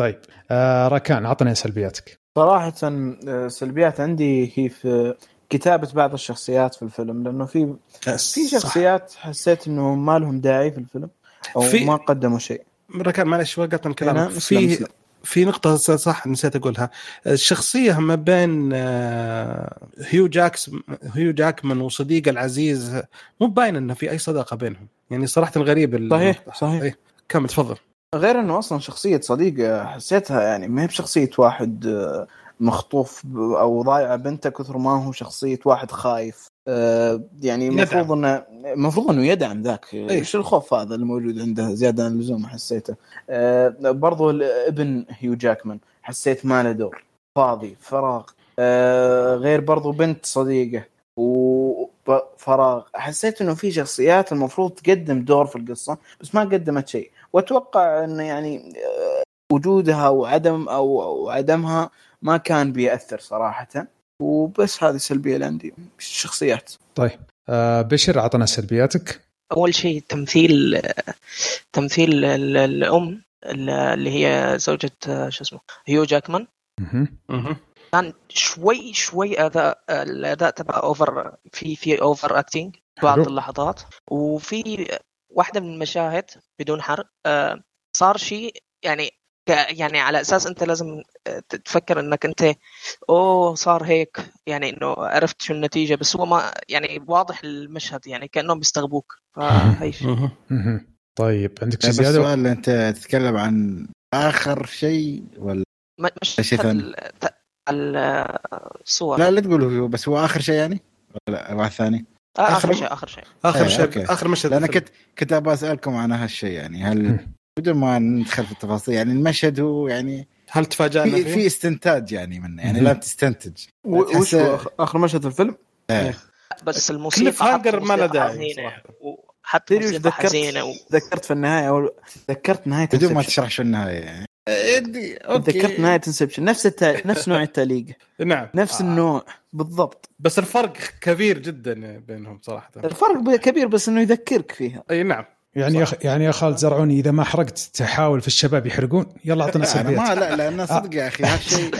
طيب آه راكان عطنا سلبياتك. صراحة آه، سلبيات عندي هي في كتابة بعض الشخصيات في الفيلم لأنه في في صح. شخصيات حسيت إنه ما لهم داعي في الفيلم أو في- ما قدموا شيء. ركان معلش وقطع أنا كلامك مسلم- في مسلم. في نقطة صح نسيت أقولها. الشخصية ما بين آه، هيو جاكس هيو جاكمان وصديقه العزيز مو باين إنه في أي صداقة بينهم. يعني صراحة غريب صحيح. صحيح. إيه. كمل تفضل. غير إنه أصلا شخصية صديق آه، حسيتها يعني ما هي بشخصية واحد آه، مخطوف أو ضايع بنته كثر ما هو شخصية واحد خايف. آه، يعني المفروض إنه المفروض إنه يدعم ذاك. إيش الخوف هذا اللي موجود عنده؟ زيادة عن اللزوم حسيته. برضو ابن هيو جاكمان حسيت ما له دور. فاضي فراغ. غير برضو بنت صديقه وفراغ حسيت إنه في شخصيات المفروض تقدم دور في القصة بس ما قدمت شيء. وأتوقع انه يعني آه، وجودها وعدم أو أو عدمها ما كان بيأثر صراحة. وبس هذه السلبيه اللي عندي الشخصيات طيب آه بشر عطنا سلبياتك. أول شيء تمثيل تمثيل ال- الأم اللي هي زوجة شو اسمه هيو جاكمان. كان شوي شوي أداء الأداء تبع over في في overacting بعض. اللحظات. وفي واحدة من المشاهد بدون حرق آه، صار شيء يعني ك- يعني على أساس أنت لازم آه، تفكر إنك أنت أوه صار هيك. يعني إنه عرفت شو النتيجة بس هو ما يعني واضح المشهد يعني كأنهم بيستغبوك. فهي. طيب عندك شيء زيادة؟ السؤال أنت تتكلم عن آخر شيء ولا مش الصور لا لا تقول هو بس هو آخر شيء يعني؟ ولا واحد ثاني؟ آه، آخر آخر- شيء آخر شيء آخر إيه، شيء أوكي. آخر مشهد الفيلم. كنت كنت أبغى أسألكم عن هالشيء يعني هل بدون ما ندخل في التفاصيل يعني المشهد هو يعني هل تفاجأنا في فيه؟ في استنتاج يعني منه يعني. لا تستنتج وش آخر مشهد في الفيلم؟ إيه. بس الموسيقى كليف هانجر حتى ما له داعي موسيقى ذكرت حزينة و... ذكرت في النهاية أو ذكرت نهاية بدون ما. تشرح شو النهاية يعني أوكي. ذكرت نهاية انسبشن نفس التا... نفس نوع التاليقه نعم. نفس آه. النوع. بالضبط. بس الفرق كبير جدا بينهم صراحة. الفرق كبير بس إنه يذكرك فيها. أي نعم. يعني يا يعني يا خالد زرعوني إذا ما حرقت تحاول في الشباب يحرقون يلا أعطنا لا أنا ما لا لا أنا صدق يا أخي هالشيء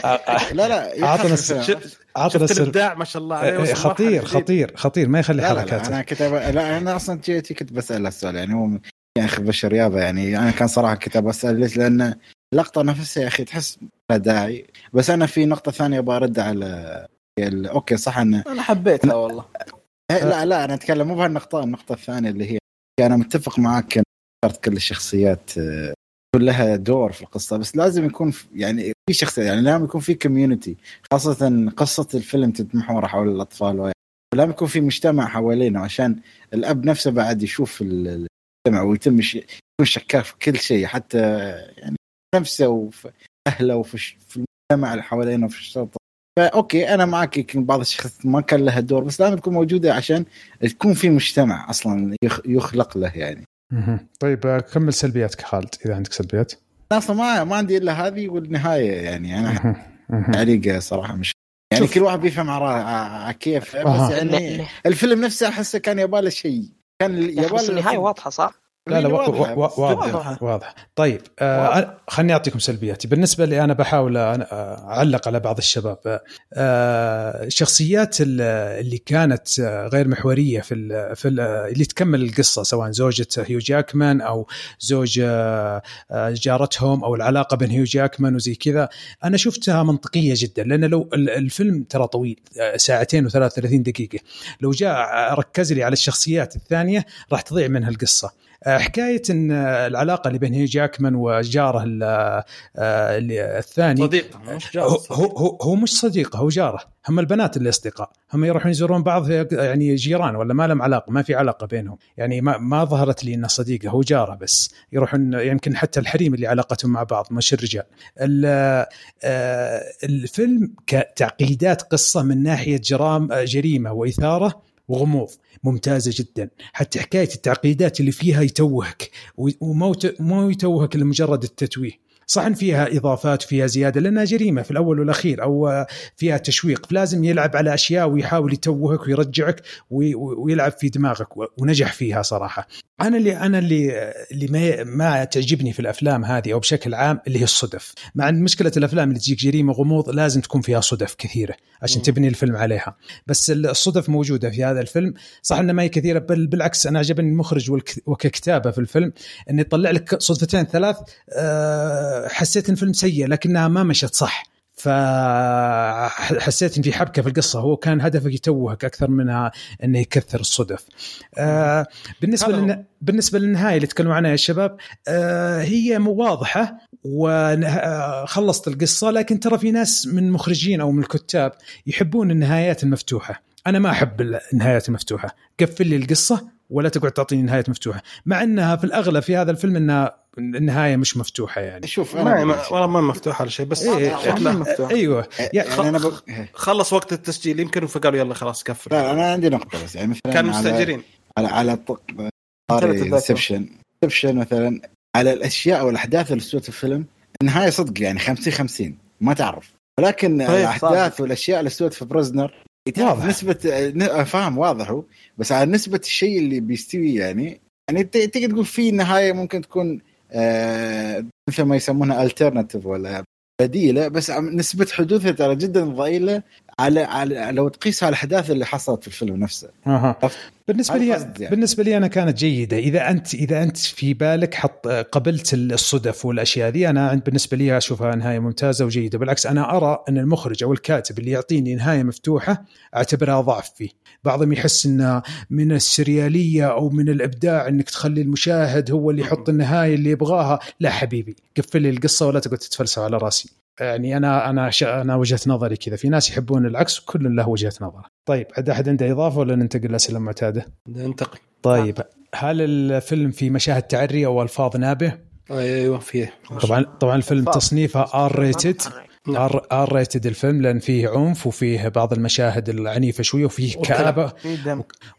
لا لا أعطنا يخفف الس- الفيلم. أعطنا السلب الابداع ما شاء الله عليه إيه، خطير. خطير خطير. ما يخلي لا لا, لا حركاته أنا كنت لا أنا أصلا جيتي كنت بسأل السؤال يعني هو يا أخي بشر يابا يعني أنا كان صراحة كنت بسال ليش؟ لأن اللقطه نفسها يا أخي تحس لا داعي. بس أنا في نقطة ثانية أبغى ارد على ال- أوكي صح انه أنا حبيتها والله. إيه، لا لا أنا أتكلم مو بهالنقطة النقطة الثانية اللي هي أنا متفق معك إن اخترت كل الشخصيات آه، يكون لها دور في القصة. بس لازم يكون يعني في شخصية يعني لازم يكون في community خاصة قصة الفيلم تتمحور حول الأطفال وهي. لازم يكون في مجتمع حوالينه عشان الأب نفسه بعد يشوف ال- المجتمع ويتم يكون شكاك في كل شيء حتى يعني نفسه وفي أهله وفي في المجتمع اللي حوالينه وفي الشرطة ف okay أنا معك يمكن بعض الشخصيات ما كان لها دور بس لازم تكون موجودة عشان تكون في مجتمع أصلا يخ- يخلق له يعني. طيب آه، كمل سلبياتك خالد إذا عندك سلبيات أصلا ما ما عندي إلا هذه والنهاية يعني أنا. تعليق صراحة مش يعني شوف. كل واحد بيفهم على كيف. بس يعني الفيلم نفسه أحسه كان يباله شيء كان يباله النهاية واضحة صح؟ لا لا وا- واضحة، وا- بس واضح واضحة. واضح طيب آه خليني أعطيكم سلبياتي. بالنسبة لي أنا بحاول أنا- أعلق على بعض الشباب. آه الشخصيات ال- اللي كانت آه، غير محورية في ال في ال اللي تكمل القصة سواء زوجة هيو جاكمان أو زوج آه، آه، جارتهم أو العلاقة بين هيو جاكمان وزي كذا أنا شفتها منطقية جدا. لأن لو ال- الفيلم ترى طويل آه، ساعتين و33 دقيقة. لو جاء ركز لي على الشخصيات الثانية راح تضيع منها القصة. آه، حكاية إن آه، العلاقة اللي بين هيو جاكمان وجاره آه، الثاني صديق مش صديق. هو, هو, هو مش صديقة هو جاره. هم البنات اللي اصدقاء هم يروحون يزورون بعض يعني جيران ولا ما لهم علاقة ما في علاقة بينهم. يعني ما, ما ظهرت لي إنه صديقة هو جاره بس. يروحون يمكن حتى الحريم اللي علاقتهم مع بعض مش الرجال. ال- آه، الفيلم كتعقيدات قصة من ناحية جرام آه، جريمة وإثارة وغموض. ممتازة جدا. حتى حكاية التعقيدات اللي فيها يتوهك وما يت- ما يتوهك لمجرد التتويه. صح إن فيها إضافات وفيها زيادة. لانها جريمة في الأول والأخير أو فيها تشويق. فلازم يلعب على أشياء ويحاول يتوهك ويرجعك وي- ويلعب في دماغك ونجح فيها صراحة. أنا اللي أنا اللي اللي ما, ما تعجبني في الأفلام هذه أو بشكل عام اللي هي الصدف. مع إن مشكلة الأفلام اللي تجيك جريمة غموض لازم تكون فيها صدف كثيرة عشان. تبني الفيلم عليها. بس الصدف موجودة في هذا الفيلم. صح إنها ما هي كثيرة بل بالعكس أنا عجبني المخرج وككتابة في الفيلم انه يطلع لك صدفتين ثلاث آه، حسيت إن الفيلم سيء لكنها ما مشت صح فحسيت إن في حبكة في القصة هو كان هدفه يتوهك أكثر منها إنه يكثر الصدف. آه بالنسبة. بالنسبة للنهاية اللي تكلموا عنها يا شباب آه هي مو واضحة وخلصت القصة لكن ترى في ناس من المخرجين أو من الكتاب يحبون النهايات المفتوحة. أنا ما أحب النهايات المفتوحة، قفل لي القصة ولا تقعد تعطيني نهايات مفتوحة، مع إنها في الأغلب في هذا الفيلم إنها النهاية مش مفتوحة يعني. شوف ما أنا ما- والله ما مفتوح على شيء بس إيه، شكله مفتوح. أيوه يا- يعني أنا ب... خلص وقت التسجيل يمكن فقالوا يلا خلاص كفر لا أنا عندي نقطة بس يعني مثلا كانوا على- مستأجرين على على. Inception Inception مثلا على الأشياء والاحداث اللي سوت في الفيلم النهاية صدق يعني 50 50 ما تعرف ولكن طيب، الأحداث والأشياء اللي سوت في Prisoners تعرف واضح. نسبة ن- فاهم واضح هو بس على نسبة الشيء اللي بيستوي يعني يعني ت- تقدر تقول في نهاية ممكن تكون آه مثل ما يسمونها alternative ولا بديلة بس نسبة حدوثها ترى جدا ضئيلة على على لو تقيسها على الأحداث اللي حصلت في الفيلم نفسه. بالنسبة لي يعني. بالنسبة لي أنا كانت جيدة. إذا انت إذا أنت في بالك حط قبلت الصدف والأشياء ذي أنا بالنسبة لي أشوفها نهاية ممتازة وجيدة. بالعكس أنا أرى أن المخرج أو الكاتب اللي يعطيني نهاية مفتوحة أعتبرها ضعف فيه. بعضهم يحس انه من السريالية أو من الإبداع أنك تخلي المشاهد هو اللي يحط النهاية اللي يبغاها. لا حبيبي قفل لي القصة ولا تقعد تتفلسف على راسي. يعني أنا أنا. أنا وجهة نظري كذا. في ناس يحبون العكس وكل له وجهة نظر. طيب عاد أحد عنده إضافة ولا ننتقل للأسئلة المعتادة؟ ننتقل. طيب هل الفيلم في مشاهد تعري أو ألفاظ نابية أيوه فيه. طبعا طبعا الفيلم. تصنيفه R rated. R rated الفيلم لأن فيه عنف وفيه بعض المشاهد العنيفة شوية وفيه. كآبة.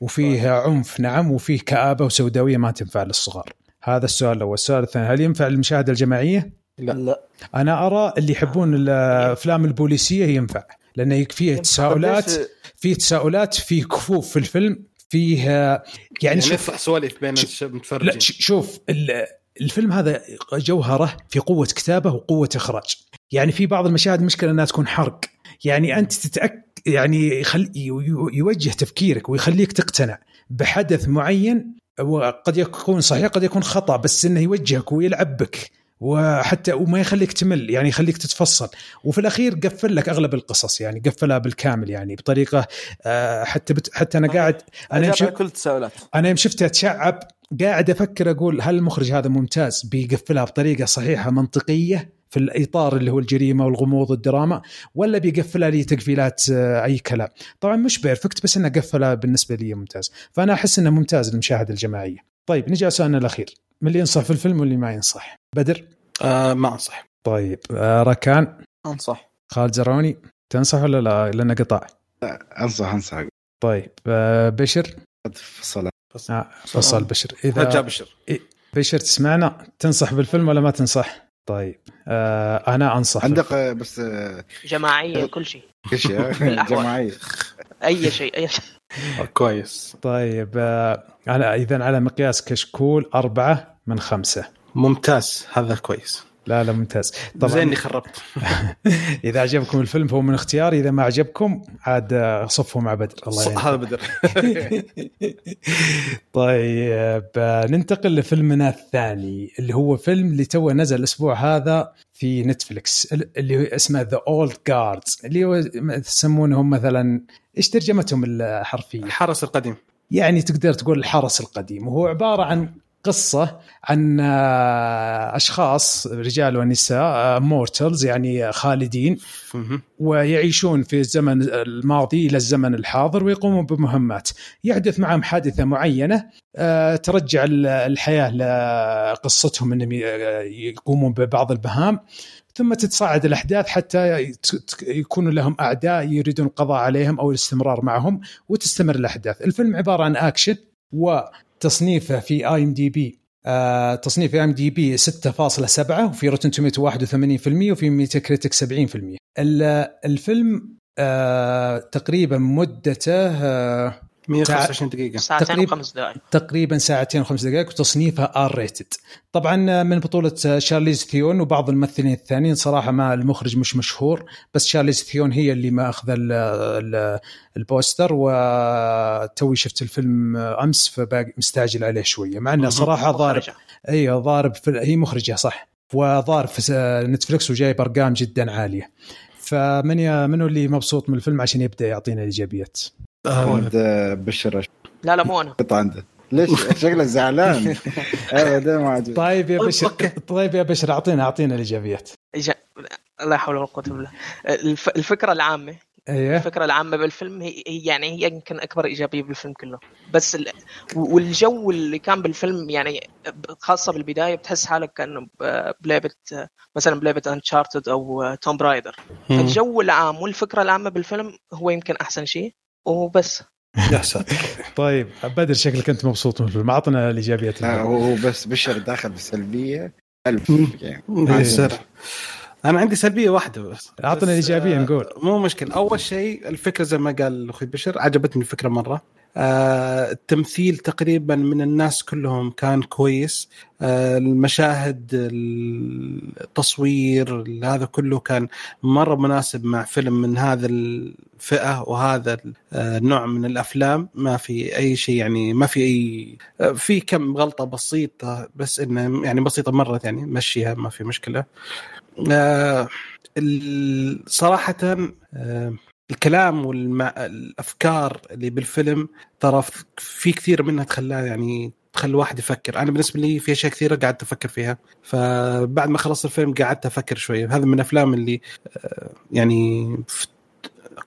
وفيه عنف نعم وفيه كآبة وسوداوية ما تنفع للصغار. هذا السؤال الأول. السؤال الثاني هل ينفع المشاهده الجماعية؟ لا. لا. أنا أرى اللي يحبون الأفلام البوليسية ينفع. لأنه فيه تساؤلات فيه تساؤلات فيه كفوف في الفيلم فيه يعني, يعني شوف سواليف بين المتفرجين. لا شوف ال- الفيلم هذا جوهره في قوة كتابه وقوة إخراج. يعني في بعض المشاهد مشكلة إنها تكون حرق. يعني أنت تتاكد يعني يخل يو- يوجه تفكيرك ويخليك تقتنع بحدث معين وقد يكون صحيح قد يكون خطأ بس إنه يوجهك ويلعب بك. وحتى وما يخليك تمل يعني يخليك تتفصل. وفي الأخير قفل لك أغلب القصص يعني قفلها بالكامل يعني بطريقة آه، حتى بت حتى أنا قاعد أنا يمشي كل التساؤلات. أنا يوم شفتها تشعب قاعد أفكر أقول هل المخرج هذا ممتاز؟ بيقفلها بطريقة صحيحة منطقية في الإطار اللي هو الجريمة والغموض والدراما ولا بيقفلها لي تقفيلات آه، أي كلام؟ طبعا مش بيرفكت بس إنه قفلها بالنسبة لي ممتاز. فأنا أحس إنه ممتاز للمشاهده الجماعية. طيب نجي على سؤالنا الأخير. من اللي ينصح في الفيلم واللي ما ينصح. بدر؟ آه ما أنصح. طيب آه ركان؟ أنصح. خالد زرعوني؟ تنصح ولا لا؟ لأنه قطع. أنصح أنصح. طيب آه بشر؟ فصل. آه فصل بشر. رجع اذا بشر. بشر تسمعنا؟ تنصح بالفيلم ولا ما تنصح؟ طيب آه أنا أنصح عندك آه، بس آه، جماعية كل شيء. إيش يا بالأحوال. جماعية. أي شيء أي شيء. كويس. طيب آه أنا اذا على مقياس كشكول أربعة من خمسة. ممتاز هذا كويس. لا لا ممتاز. زين طبعا إني خربت. إذا عجبكم الفيلم فهو من اختياري إذا ما عجبكم عاد صفوا مع بدر. الله يعينك. هذا بدر. طيب آه، ننتقل لفيلمنا الثاني اللي هو فيلم اللي تو نزل الأسبوع هذا في Netflix اللي هو اسمه The Old Guards اللي هو يسمونهم مثلا إيش ترجمتهم الحرفية؟ الحرس القديم. يعني تقدر تقول الحرس القديم. وهو عبارة عن قصة عن آه، أشخاص رجال ونساء مورتلز يعني خالدين. ويعيشون في الزمن الماضي إلى الزمن الحاضر ويقومون بمهمات يحدث معهم حادثة معينة آه، ترجع ال- الحياة لقصتهم إنهم يقومون ببعض المهام ثم تتصاعد الأحداث حتى يكونوا لهم أعداء يريدون القضاء عليهم أو الاستمرار معهم وتستمر الأحداث. الفيلم عبارة عن أكشن وتصنيفه في IMDb تصنيف MDb 6.7 وفي Rotten Tomato 81% وفي Metacritic 70% ال- الفيلم آه، تقريبا مدته آه، 125 دقيقة. ساعتين تقريبا- وخمس دقائق. تقريبا ساعتين وخمس دقائق وتصنيفها R rated طبعا من بطولة شارليز ثيرون وبعض الممثلين الثانيين صراحة ما المخرج مش مشهور بس شارليز ثيرون هي اللي ماخذة ال- ال- ال poster وتوي شفت الفيلم أمس فباقي مستعجل عليه شوية مع إنه صراحة ضارب مخرجة. أيوه ضارب في هي مخرجة صح. وضارب في Netflix وجايب أرقام جدا عالية. فمن يا منو اللي مبسوط من الفيلم عشان يبدأ يعطينا الإيجابيات؟ آه، آه، بشر لا لا مو أنا. قطع عنده. ليش؟ شكله زعلان. ابدا ما عجبه طيب يا بشر. طيب يا بشر أعطينا أعطينا الايجابيات لا حول ولا قوة إلا بالله. الف... الفكرة العامة. إيه الفكرة العامة بالفيلم هي هي- يعني هي يمكن أكبر إيجابية بالفيلم كله. بس ال... والجو اللي كان بالفيلم يعني خاصة بالبداية بتحس حالك كأنه ب- بلعبة مثلا بلعبة انشارتد أو توم برايدر. الجو العام والفكرة العامة بالفيلم هو يمكن أحسن شيء. وبس. يا ساتر. طيب بدر شكلك أنت مبسوط من الفيلم اعطنا الإيجابيات. لا. هو بس بشر داخل بسلبيه ألف. يعني. أنا عندي سلبية واحدة بس. أعطنا بس، الإيجابية آه، نقول. مو مشكلة. أول شيء الفكرة زي ما قال أخوي بشر عجبتني الفكرة مرة. آه التمثيل تقريبا من الناس كلهم كان كويس. آه المشاهد التصوير هذا كله كان مرة مناسب مع فيلم من هذا الفئة وهذا آه، النوع من الأفلام. ما في أي شيء يعني ما في أي آه، في كم غلطة بسيطة بس إنه يعني بسيطة مرة يعني مشيها ما في مشكلة. آه، آه، الكلام والافكار اللي بالفيلم ترى في كثير منها تخلاه يعني تخلي الواحد يفكر. أنا بالنسبة لي في أشياء كثيرة قعدت أفكر فيها. فبعد ما خلصت الفيلم قعدت أفكر شوية. هذا من الأفلام اللي آه، يعني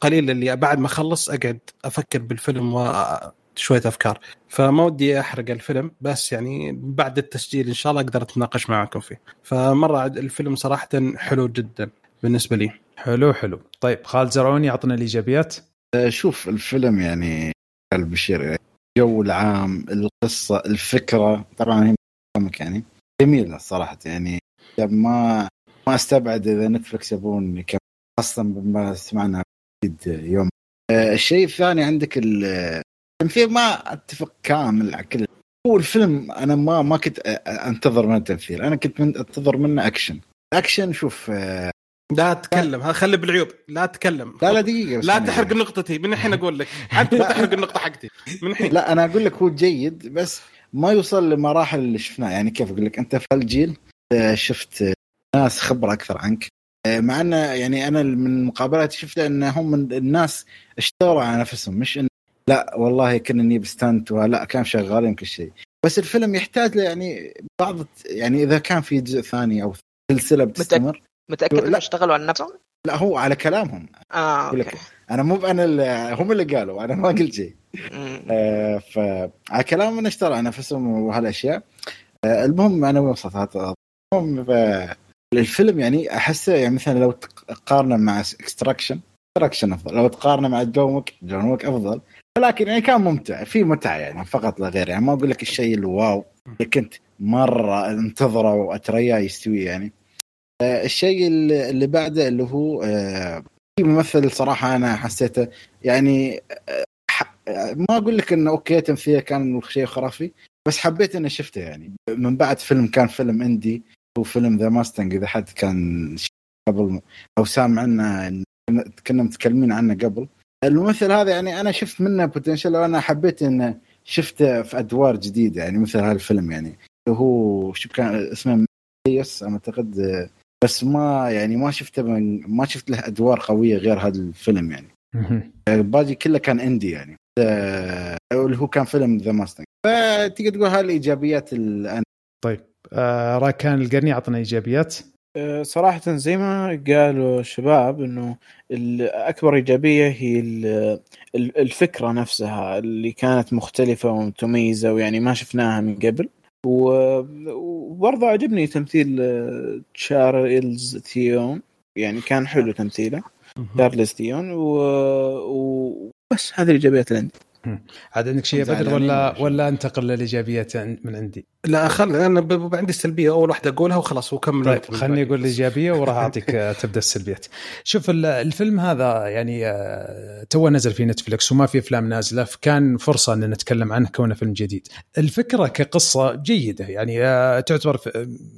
قليل اللي بعد ما أخلص أقعد أفكر بالفيلم وشويه أفكار. فما ودي أحرق الفيلم بس يعني بعد التسجيل إن شاء الله أقدر أتناقش معكم فيه. فمرة الفيلم صراحة حلو جدا بالنسبة لي. حلو حلو. طيب خالد زرعوني اعطنا الإيجابيات. آه، شوف الفيلم يعني قال بشير. يعني الجو العام القصة الفكرة طبعا هي كوميك يعني. جميلة صراحة يعني. ما ما أستبعد إذا Netflix يبون يكمل خاصة بما سمعنا أكيد يوم. آه، الشيء الثاني عندك ال- التمثيل ما أتفق كامل على كل هو الفيلم أنا ما ما كنت أنتظر من التمثيل أنا كنت أنتظر منه أكشن. أكشن شوف آه، لا تتكلم ها خلي بالعيوب لا تتكلم لا لا دقيقة بس لا تحرق نقطتي من الحين أقول لك. أنت لا تحرق النقطة حقتي من الحين. لا أنا أقول لك هو جيد بس ما يوصل لمراحل اللي شفناها. يعني كيف أقول لك؟ أنت في هالجيل آه، شفت ناس خبرة أكثر عنك. آه، مع انه يعني أنا من مقابلاتي شفت أن هم من الناس اشتغلوا على نفسهم. مش ان لا والله كنا نجيب ستانت ولا كان شغالين كل شيء. بس الفيلم يحتاج له يعني بعض يعني إذا كان في جزء ثاني أو سلسلة بتستمر. متأكد لا. إنه اشتغلوا على نفسهم؟ لا هو على كلامهم. آه لك okay. أنا مو أنا اللي- هم اللي قالوا أنا ما قلت شيء. آه، فعلى كلام من اشترى نفسهم وهالأشياء. آه، المهم أنا وصلت؟ المهم الفيلم يعني أحسه يعني مثلا لو تقارنه مع Extraction Extraction أفضل. لو تقارنه مع John Wick John Wick أفضل. ولكن يعني كان ممتع في متعة يعني فقط لا غير يعني. ما أقول لك الشيء ال wow اللي كنت مرة أنتظره وأترياه يستوي يعني. الشيء اللي بعده اللي هو آه، في ممثل صراحة أنا حسيته يعني آه، آه، ما أقول لك إنه okay تمثيله كان شيء خرافي بس حبيت إني شفته يعني. من بعد فيلم كان فيلم indie هو فيلم The Mustang إذا حد كان قبل أو سامع عنه كنا متكلمين عنه قبل. الممثل هذا يعني أنا شفت منه potential وأنا حبيت إنه شفته في أدوار جديدة يعني مثل هذا الفيلم يعني. هو شو كان اسمه يس أعتقد آه، بس ما يعني ما شفته من ما شفت له أدوار قوية غير هذا الفيلم يعني. الباقي كله كان indie يعني. آه، اللي هو كان فيلم The Mustang فتقدر تقول هاي الإيجابيات اللي آه راكان القرني اعطنا إيجابيات. أه، صراحة زي ما قالوا الشباب إنه الاكبر إيجابية هي ال- ال- الفكرة نفسها اللي كانت مختلفة ومتميزة ويعني ما شفناها من قبل. وبرضه عجبني تمثيل أه، تشارلز ثيرون. يعني كان حلو تمثيله تشارلز ثيرون. و- وبس هذه الإيجابيات اللي عندي عاد عندك شيء بدر ولا ولا شو؟ ولا انتقل للايجابيات من عندي لا خل أنا عندي السلبية أول واحدة أقولها وخلاص وكمل طيب خليني. أقول الإيجابية وراح أعطيك آه، تبدأ السلبيات. شوف ال- الفيلم هذا يعني آه، تو نزل في Netflix وما في أفلام نازلة فكان فرصة أن نتكلم عنه كونه فيلم جديد. الفكرة كقصة جيدة يعني آه، تعتبر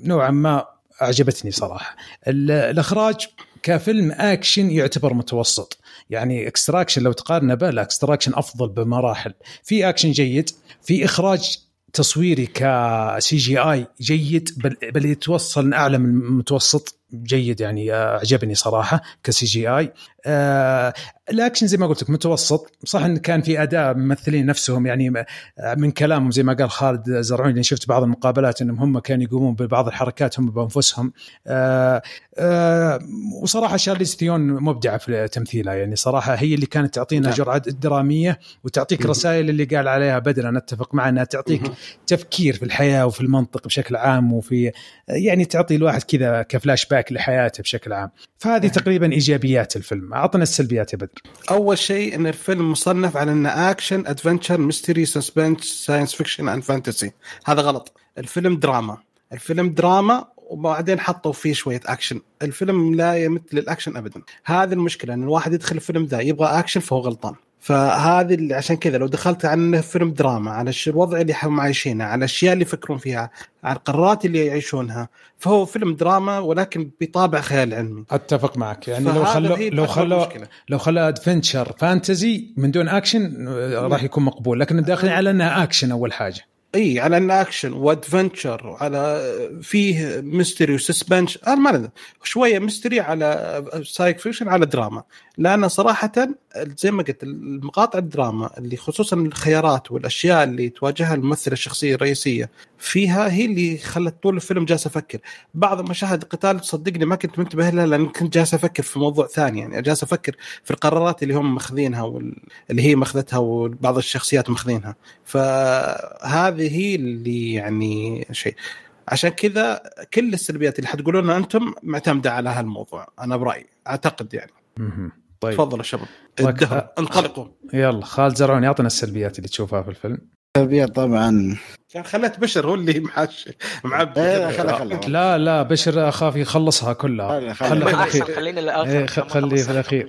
نوعا ما أعجبتني صراحة. ال- الإخراج كفيلم أكشن يعتبر متوسط يعني Extraction لو تقارنه به لا Extraction أفضل بمراحل. في اكشن جيد في إخراج تصويري ك CGI جيد بل, بل يتوصل أعلى من المتوسط. جيد يعني آه، اعجبني صراحة ك CGI آه الاكشن زي ما قلت لك متوسط صح إن كان في اداء ممثلين نفسهم يعني آه، من كلامهم زي ما قال خالد زرعوني اللي شفت بعض المقابلات إنهم هم كانوا يقومون ببعض الحركات هم بأنفسهم آه آه وصراحة شارليز ثيون مبدعة في تمثيلها يعني صراحة هي اللي كانت تعطينا نعم. جرعة دراميه وتعطيك. رسائل اللي قال عليها بدر أنا اتفق معه إنها تعطيك. تفكير في الحياة وفي المنطق بشكل عام وفي يعني تعطي الواحد كذا كفلاش باك لحياته بشكل عام. فهذه تقريبا إيجابيات الفيلم. أعطنا السلبيات يا بدر. أول شيء إن الفيلم مصنف على إنه action adventure mystery suspense science fiction and fantasy هذا غلط. الفيلم دراما. الفيلم دراما وبعدين حطوا فيه شوية اكشن الفيلم لا يمت للاكشن ابدا. هذه المشكلة إن الواحد يدخل الفيلم ذا يبغى اكشن فهو غلطان. فهذه اللي عشان كذا لو دخلت عن فيلم دراما على الوضع اللي هم عايشينه على الأشياء اللي يفكرون فيها على القرارات اللي يعيشونها فهو فيلم دراما ولكن بطابع خيال علمي. أتفق معك. يعني لو خلوا لو خلوا. لو خلوا adventure fantasy من دون اكشن آه، راح يكون مقبول. لكن داخلين على إنها اكشن أول حاجة. إي على انه action و adventure وعلى فيه mystery و suspense أنا ما شوية mystery على sci-fi fiction على دراما لأن صراحة زي ما قلت المقاطع الدراما اللي خصوصا الخيارات والأشياء اللي تواجهها الممثلة الشخصية الرئيسية فيها هي اللي خلت طول الفيلم جالس أفكر. بعض مشاهد القتال تصدقني ما كنت منتبه لها لأن كنت جالس أفكر في موضوع ثاني. يعني جالس أفكر في القرارات اللي هم ماخذينها واللي هي ماخذتها وبعض الشخصيات ماخذينها. فهذه هي اللي يعني شيء. عشان كذا كل السلبيات اللي حتقولونها أنتم معتمدة على هالموضوع. أنا برأيي أعتقد يعني. طيب. تفضل يا شباب. طيب. انطلقوا. يلا خالد زرعوني اعطنا السلبيات اللي تشوفها في الفيلم. السلبيات طبعا. كان خليت بشر هو اللي محاش معبي إيه، خلا لا لا بشر اخاف يخلصها كلها. احسن الأخير. خلينا للآخر إيه، خليه في الأخير.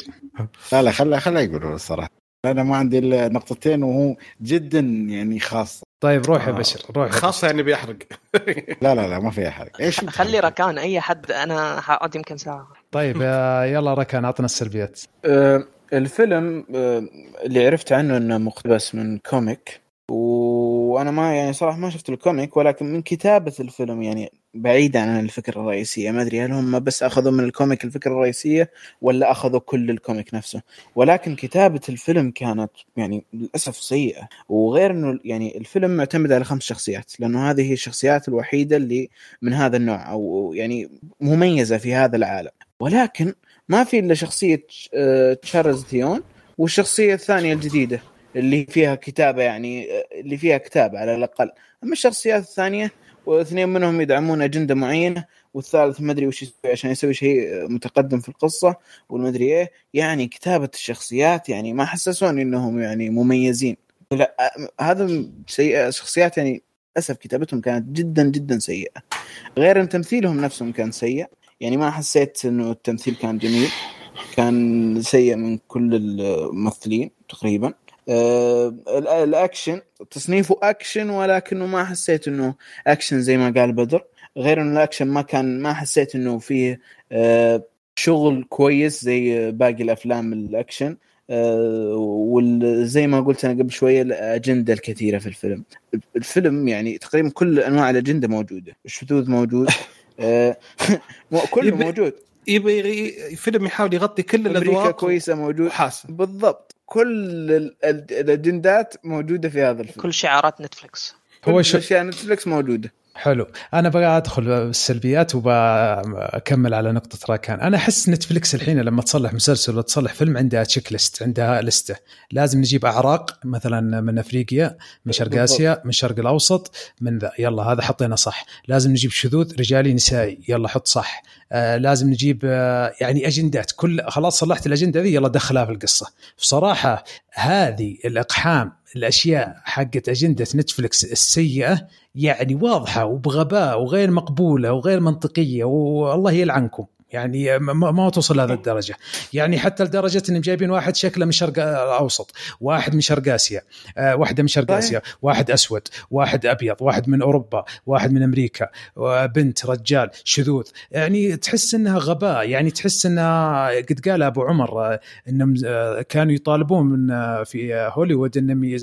لا لا خلا خلا يقولوا الصراحة. أنا ما عندي إلا نقطتين وهو جدا يعني خاص. طيب روح يا آه. بشر روح خاصة يعني بيحرق. لا لا لا ما في احد إيش؟ خلي ركان أي حد أنا حقعد يمكن ساعة. طيب آه، يلا ركان أعطنا السلبيات. أه، الفيلم أه، اللي عرفت عنه إنه مقتبس من comic. وأنا ما يعني صراحة ما شفت ال comic ولكن من كتابة الفيلم يعني بعيدا عن الفكرة الرئيسية. ما أدري هل هم بس أخذوا من ال comic الفكرة الرئيسية ولا أخذوا كل ال comic نفسه. ولكن كتابة الفيلم كانت يعني للأسف سيئة. وغير إنه يعني الفيلم معتمد على خمس شخصيات لأنه هذه هي الشخصيات الوحيدة اللي من هذا النوع أو يعني مميزة في هذا العالم. ولكن ما في إلا شخصية آه، تشارلز ثيون والشخصية الثانية الجديدة. اللي فيها كتابة يعني اللي فيها كتابة على الأقل. أما الشخصيات الثانية واثنين منهم يدعمون أجندة معينة والثالث ما أدري وش يسوي عشان يسوي شيء متقدم في القصة والمدري إيه. يعني كتابة الشخصيات يعني ما حسسوني إنهم يعني مميزين. لا هذا سيئة شخصيات يعني للأسف كتابتهم كانت جدا جدا سيئة. غير إن تمثيلهم نفسهم كان سيء. يعني ما حسيت إنه التمثيل كان جميل. كان سيء من كل الممثلين تقريبا. آه الأكشن تصنيفه أكشن ولكنه ما حسيت إنه أكشن زي ما قال بدر. غير إنه الأكشن ما كان ما حسيت إنه فيه آه شغل كويس زي باقي الأفلام الأكشن. آه وزي ما قلت أنا قبل شوية الأجندة الكثيرة في الفيلم. الفيلم يعني تقريبا كل أنواع الأجندة موجودة. الشذوذ موجود. آه كله موجود. يبي فيلم يحاول يغطي كل الأذواق. كويسة موجود. حاسة. بالضبط. كل الأجندات موجودة في هذا الفيلم. كل شعارات نتفلكس هوشو أشياء نتفلكس موجودة. حلو. أنا بقى أدخل بالسلبيات وبكمل على نقطة راكان. أنا أحس نتفلكس الحين لما تصلح مسلسل ولا تصلح فيلم عندها checklist عندها لسته لازم نجيب أعراق مثلا من أفريقيا من شرق آسيا من الشرق الأوسط من ذا. يلا هذا حطينا صح. لازم نجيب شذوذ رجالي نسائي. يلا حط صح. آه لازم نجيب آه يعني أجندات. كل خلاص صلحت الأجندة ذي يلا دخلها في القصة. بصراحة هذه الإقحام الأشياء حقت أجندة نتفلكس السيئة يعني واضحة وبغباء وغير مقبولة وغير منطقية والله يلعنكم. يعني ما, ما توصل لهذه الدرجة. يعني حتى لدرجة إنهم جايبين واحد شكله من شرق الاوسط واحد من شرق آسيا آه واحدة من شرق آسيا واحد أسود واحد أبيض واحد من أوروبا واحد من أمريكا بنت رجال شذوذ. يعني تحس إنها غباء يعني تحس إنها قد قال أبو عمر إنهم كانوا يطالبون من في هوليوود إنهم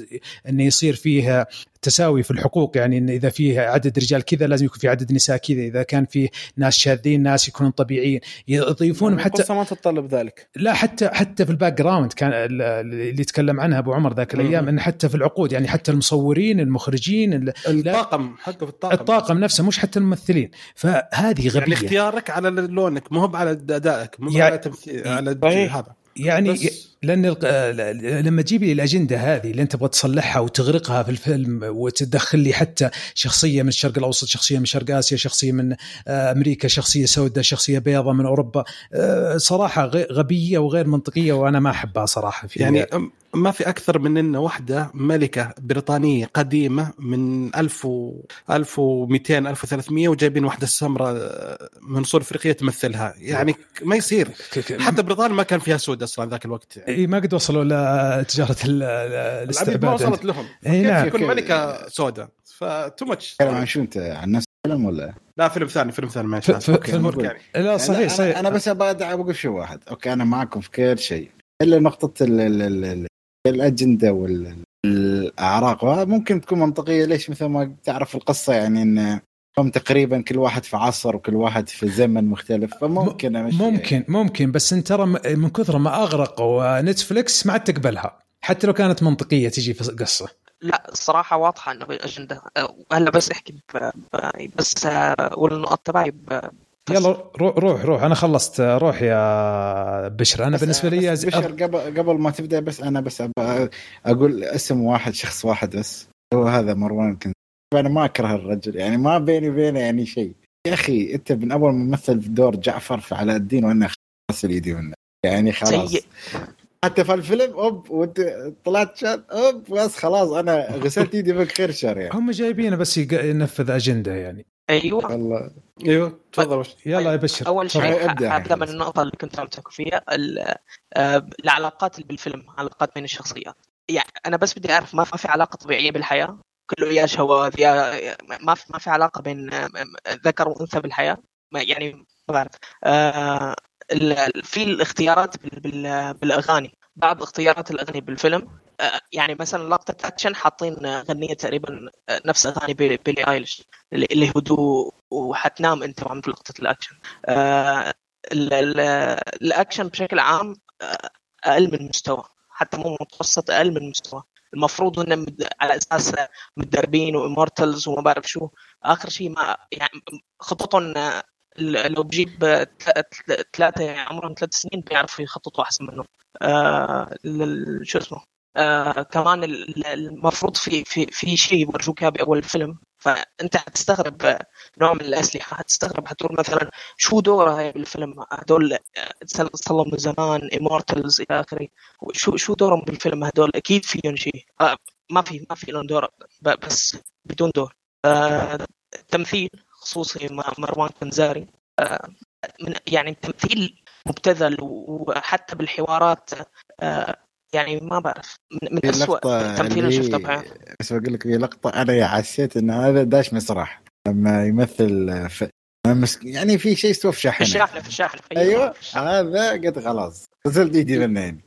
إنه يصير فيه تساوي في الحقوق يعني إن إذا فيه عدد رجال كذا لازم يكون في عدد نساء كذا إذا كان في ناس شاذين ناس يكونون طبيعيين يضيفون حتى القصة ما تتطلب ذلك. لا حتى حتى في ال background كان اللي يتكلم عنها أبو عمر ذاك الأيام إن حتى في العقود يعني حتى المصورين المخرجين الطاقم حقه في الطاقم. الطاقم نفسه مش حتى الممثلين. فهذه غبية. يعني اختيارك على لونك مو على أدائك مو يعني على تمثيل على هذا. يعني بس لأن لما تجيب لي الأجندة هذه اللي أنت تبغى تصلحها وتغرقها في الفيلم وتدخل لي حتى شخصية من الشرق الأوسط، شخصية من شرق آسيا، شخصية من أمريكا، شخصية سوداء، شخصية بيضاء من أوروبا، صراحة غبية وغير منطقية وأنا ما أحبها صراحة في يعني ما في أكثر من ان واحدة ملكة بريطانية قديمة من 1000 و 1200 1300 وجايبين واحدة سمراء من اصول إفريقية تمثلها. يعني ما يصير. حتى بريطانيا ما كان فيها سود أصلا ذاك الوقت. اي ما قد وصلوا لتجاره الاستعباد ما وصلت لهم. اي نعم. يكون ملكة سوداء؟ ف too much عن شو أنت عن نفس الفيلم ولا؟ لا فيلم ثاني فيلم ثاني ما فيلم يعني. لا صحيح صحيح. أنا بس أبغى بقول شيء واحد. okay أنا معكم في كل شيء. إلا نقطة ال ال ال الأجندة والاعراق ممكن تكون منطقية. ليش مثل ما تعرف القصة يعني إن هم تقريبا كل واحد في عصر وكل واحد في زمن مختلف فممكن أمشي ممكن يعني. ممكن بس انت ترى من كثر ما أغرقوا نتفلكس ما عاد تقبلها حتى لو كانت منطقية تجي في قصة. لا الصراحة واضحة إنه اجندة هلا بس احكي بس والنقط تبعي يلا روح روح روح أنا خلصت روح يا بشر. أنا بالنسبة لي بشر قبل قبل ما تبدأ بس أنا بس أقول اسم واحد شخص واحد بس هو هذا مروان كنز أنا ما أكره الرجل يعني ما بيني وبينه يعني شيء. يا أخي أنت من أول ما مثل في دور جعفر في علاء الدين وأنا غسل يدي منه. يعني خلاص. سيء. حتى في الفيلم أوب وأنت طلعت شان أوب بس خلاص أنا غسلت ايدي بك خير شر يعني. هم جايبينه بس ينفذ أجندة يعني. أيوه. الله. أيوه تفضل. يلا يا بشر أول شيء أبدأ. من النقطة اللي كنت امسك فيها العلاقات اللي بالفيلم علاقات بين الشخصيات. يعني أنا بس بدي أعرف ما في علاقة طبيعية بالحياة؟ كله يا شواذ يا ما في ما في علاقة بين ذكر وأنثى بالحياة؟ يعني ما بعرف آه في الاختيارات بالأغاني. بعض اختيارات الأغاني بالفيلم. يعني مثلا لقطه اكشن حاطين غنيه تقريبا نفس أغاني بيلي أيليش اللي هدوء وحتنام أنت وعم في لقطه ال action ال action بشكل عام أقل من مستوى حتى مو متوسط أقل من مستوى. المفروض انهم على أساس متدربين و immortals وما بعرف شو. آخر شيء ما يعني خططهم لو بجيب ثلاثة عمرهم ثلاث سنين بيعرفوا يخططوا أحسن منهم. آه شو اسمه؟ آه كمان المفروض في في في شيء يورجوك بأول الفيلم فأنت حتستغرب نوع من الأسلحة حتستغرب حتقول مثلا شو دورها هي بالفيلم؟ هدول صلوا من زمان امورتلز إلى آخره. شو شو دورهم بالفيلم هدول؟ أكيد فيهم شيء. آه ما في ما في لهم دور بس بدون دور. آه تمثيل خصوصي مروان كنزاري. من يعني التمثيل مبتذل وحتى بالحوارات يعني ما بعرف. من, في التمثيل اللي شفته بحياتي. بس بقول لك في لقطة أنا حسيت إن هذا داش مسرح. لما يمثل في يعني في شيء استوى في في شاحنة الشاحنه في الشاحنه في أيوه في. هذا قد خلاص. نزلت ايدي منه يعني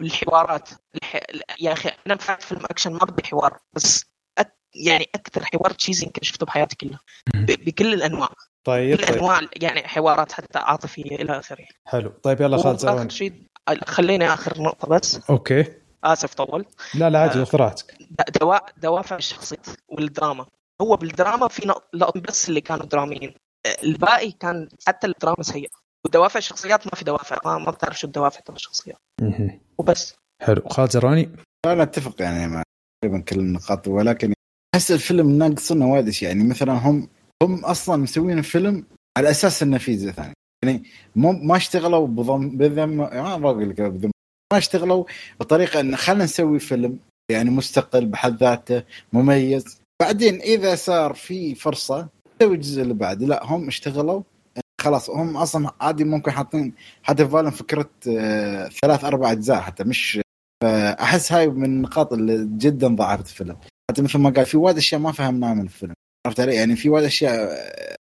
الحوارات. الح... يا أخي أنا دفعت فيلم أكشن ما بدي حوار بس أك... يعني أكثر حوار cheesy يمكن شفته بحياتي كلها. ب... بكل الأنواع. طيب كل طيب. انواع يعني حوارات حتى عاطفية إلى آخره. حلو. طيب يلا خالد زرواني شيء خليني آخر نقطة بس. okay. آسف طولت لا لا عادي خذ راحتك. د- دوا... دوافع الشخصيات والدراما. هو بالدراما في لقطة بس اللي كانوا دراميين. الباقي كان حتى الدراما سيئة. ودوافع الشخصيات ما في دوافع. ما, ما بتعرف شو الدوافع تبع الشخصيات. وبس. حلو. خالد زرواني أنا أتفق يعني مع تقريبا كل النقاط ولكن أحس الفيلم ناقصنا وايد أشياء. يعني مثلا هم هم أصلا مسوين فيلم على أساس إنه في جزء ثاني. يعني مو ما اشتغلوا بضم بذم ما بقول لك بذم ما اشتغلوا بطريقة إن خلينا نسوي فيلم يعني مستقل بحد ذاته مميز. بعدين إذا صار في فرصة نسوي الجزء اللي بعد لا هم اشتغلوا. خلاص هم أصلا عادي ممكن حاطين حتى في بالهم فكرة آه، ثلاث أربع أجزاء حتى مش أحس هاي من النقاط اللي جدا ضعفت الفيلم. حتى مثل ما قال في وايد أشياء ما فهمناها من الفيلم. عرفت علي؟ يعني في وايد أشياء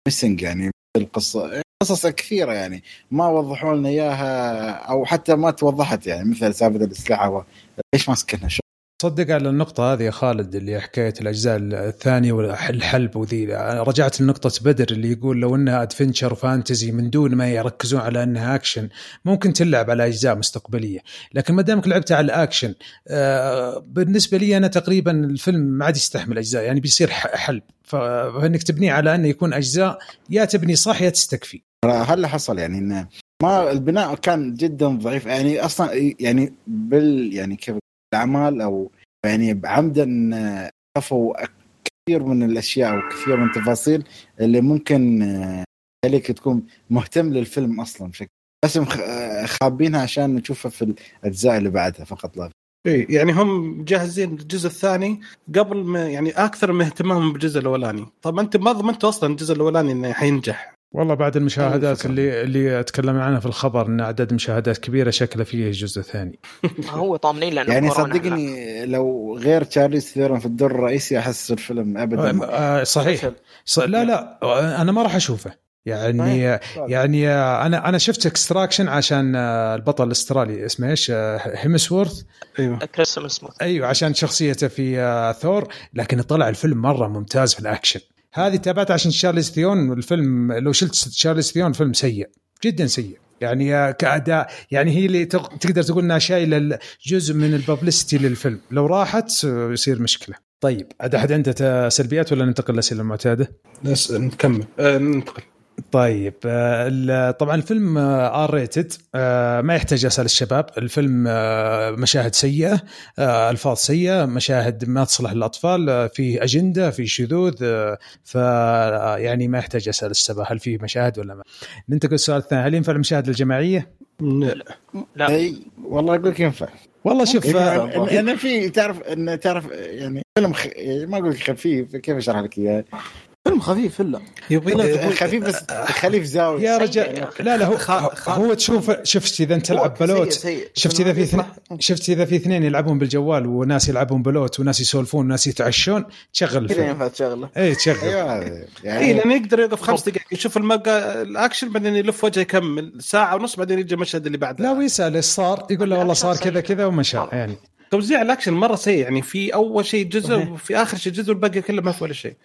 missing يعني. القصة. قصص كثيرة يعني. ما وضحوا لنا إياها أو حتى ما توضحت يعني مثل سالفة الإسلحة ليش ماسكنها شو صدق على النقطة هذه يا خالد اللي حكاية الأجزاء الثانية والحلب وذي. رجعت لنقطة بدر اللي يقول لو أنها أدفنشر وفانتزي من دون ما يركزون على أنها أكشن ممكن تلعب على أجزاء مستقبلية. لكن ما دامك لعبت على الأكشن آه، بالنسبة لي أنا تقريبا الفيلم ما عاد يستحمل أجزاء يعني بيصير حلب. فإنك تبنيه على أنه يكون أجزاء يا تبني صح يا تستكفي. هل حصل يعني إنه ما البناء كان جدا ضعيف؟ يعني أصلا يعني بال يعني كيف الأعمال أو يعني عمدا آه، خفوا كثير من الأشياء وكثير من التفاصيل اللي ممكن آه، تخليك تكون مهتم للفيلم أصلا بشكل بس آه، خابينها عشان نشوفها في الأجزاء اللي بعدها فقط لا. إيه يعني هم مجهزين الجزء الثاني قبل ما يعني أكثر من اهتمامهم بالجزء الأولاني. طب أنت ما ضمنت أصلا الجزء الأولاني إنه حينجح؟ والله بعد المشاهدات. اللي اللي تكلمنا عنها في الخبر إن عدد مشاهدات كبيرة شكله فيه جزء ثاني. هو طامنين لأنه يعني. صدقني لو غير تشارليز ثيرون في الدور الرئيسي أحس الفيلم ابدا. ما- آه، صحيح. ص... لا لا أنا ما راح أشوفه. يعني يعني آه، أنا أنا شفت Extraction عشان آه، البطل الأسترالي. اسمه إيش؟ آه، هيمسورث أيوه. كريس أيوه عشان شخصيته في آه، ثور لكن طلع الفيلم مرة ممتاز في الأكشن. هذه تابعت عشان تشارليز ثيرون والفيلم لو شلت تشارليز ثيرون فيلم سيء جدا سيء. يعني كأداء يعني هي اللي تق- تقدر تقول إنها شايلة جزء من ال publicity للفيلم. لو راحت يصير مشكلة. طيب عاد أحد عنده سلبيات ولا ننتقل للاسئله المعتادة؟ نكمل. آه ننتقل. طيب آه، ال- طبعا الفيلم R rated ما يحتاج أسأل الشباب. الفيلم آه، مشاهد سيئة آه، ألفاظ سيئة مشاهد ما تصلح للأطفال آه، في أجندة في شذوذ آه، ف آه، يعني ما يحتاج أسأل الشباب هل في مشاهد ولا ما. ننتقل للسؤال الثاني. هل ينفع المشاهد الجماعية؟ ن- لا. أي والله أقول لك ينفع. والله شوف آه، إن- أنا في تعرف إن تعرف يعني فيلم خ... ما أقول لك خفيف كيف أشرح لك إياه؟ فيلم خفيف الا يبغى خفيف بس خليه في زاويه يا رجال أخي. لا لا هو, هو تشوف شفت إذا انت تلعب بلوت؟ شفت إذا في اثنين شفت إذا في اثنين يلعبون بالجوال وناس يلعبون بلوت وناس يسولفون وناس يتعشون تشغل كذا الفيلم. ينفع تشغله. اي تشغل. اي يعني لأنه يقدر يوقف خمس دقائق يشوف المبقى الأكشن بعدين يلف وجهه يكمل. ساعة ونص بعدين يجي المشهد اللي بعده. لا ويسأل إيش صار؟ يقول له والله صار كذا كذا ومشى يعني. توزيع الأكشن مرة سيء يعني في أول شيء جزء وفي آخر شيء جزء والباقي كله ما في ولا شيء. آه،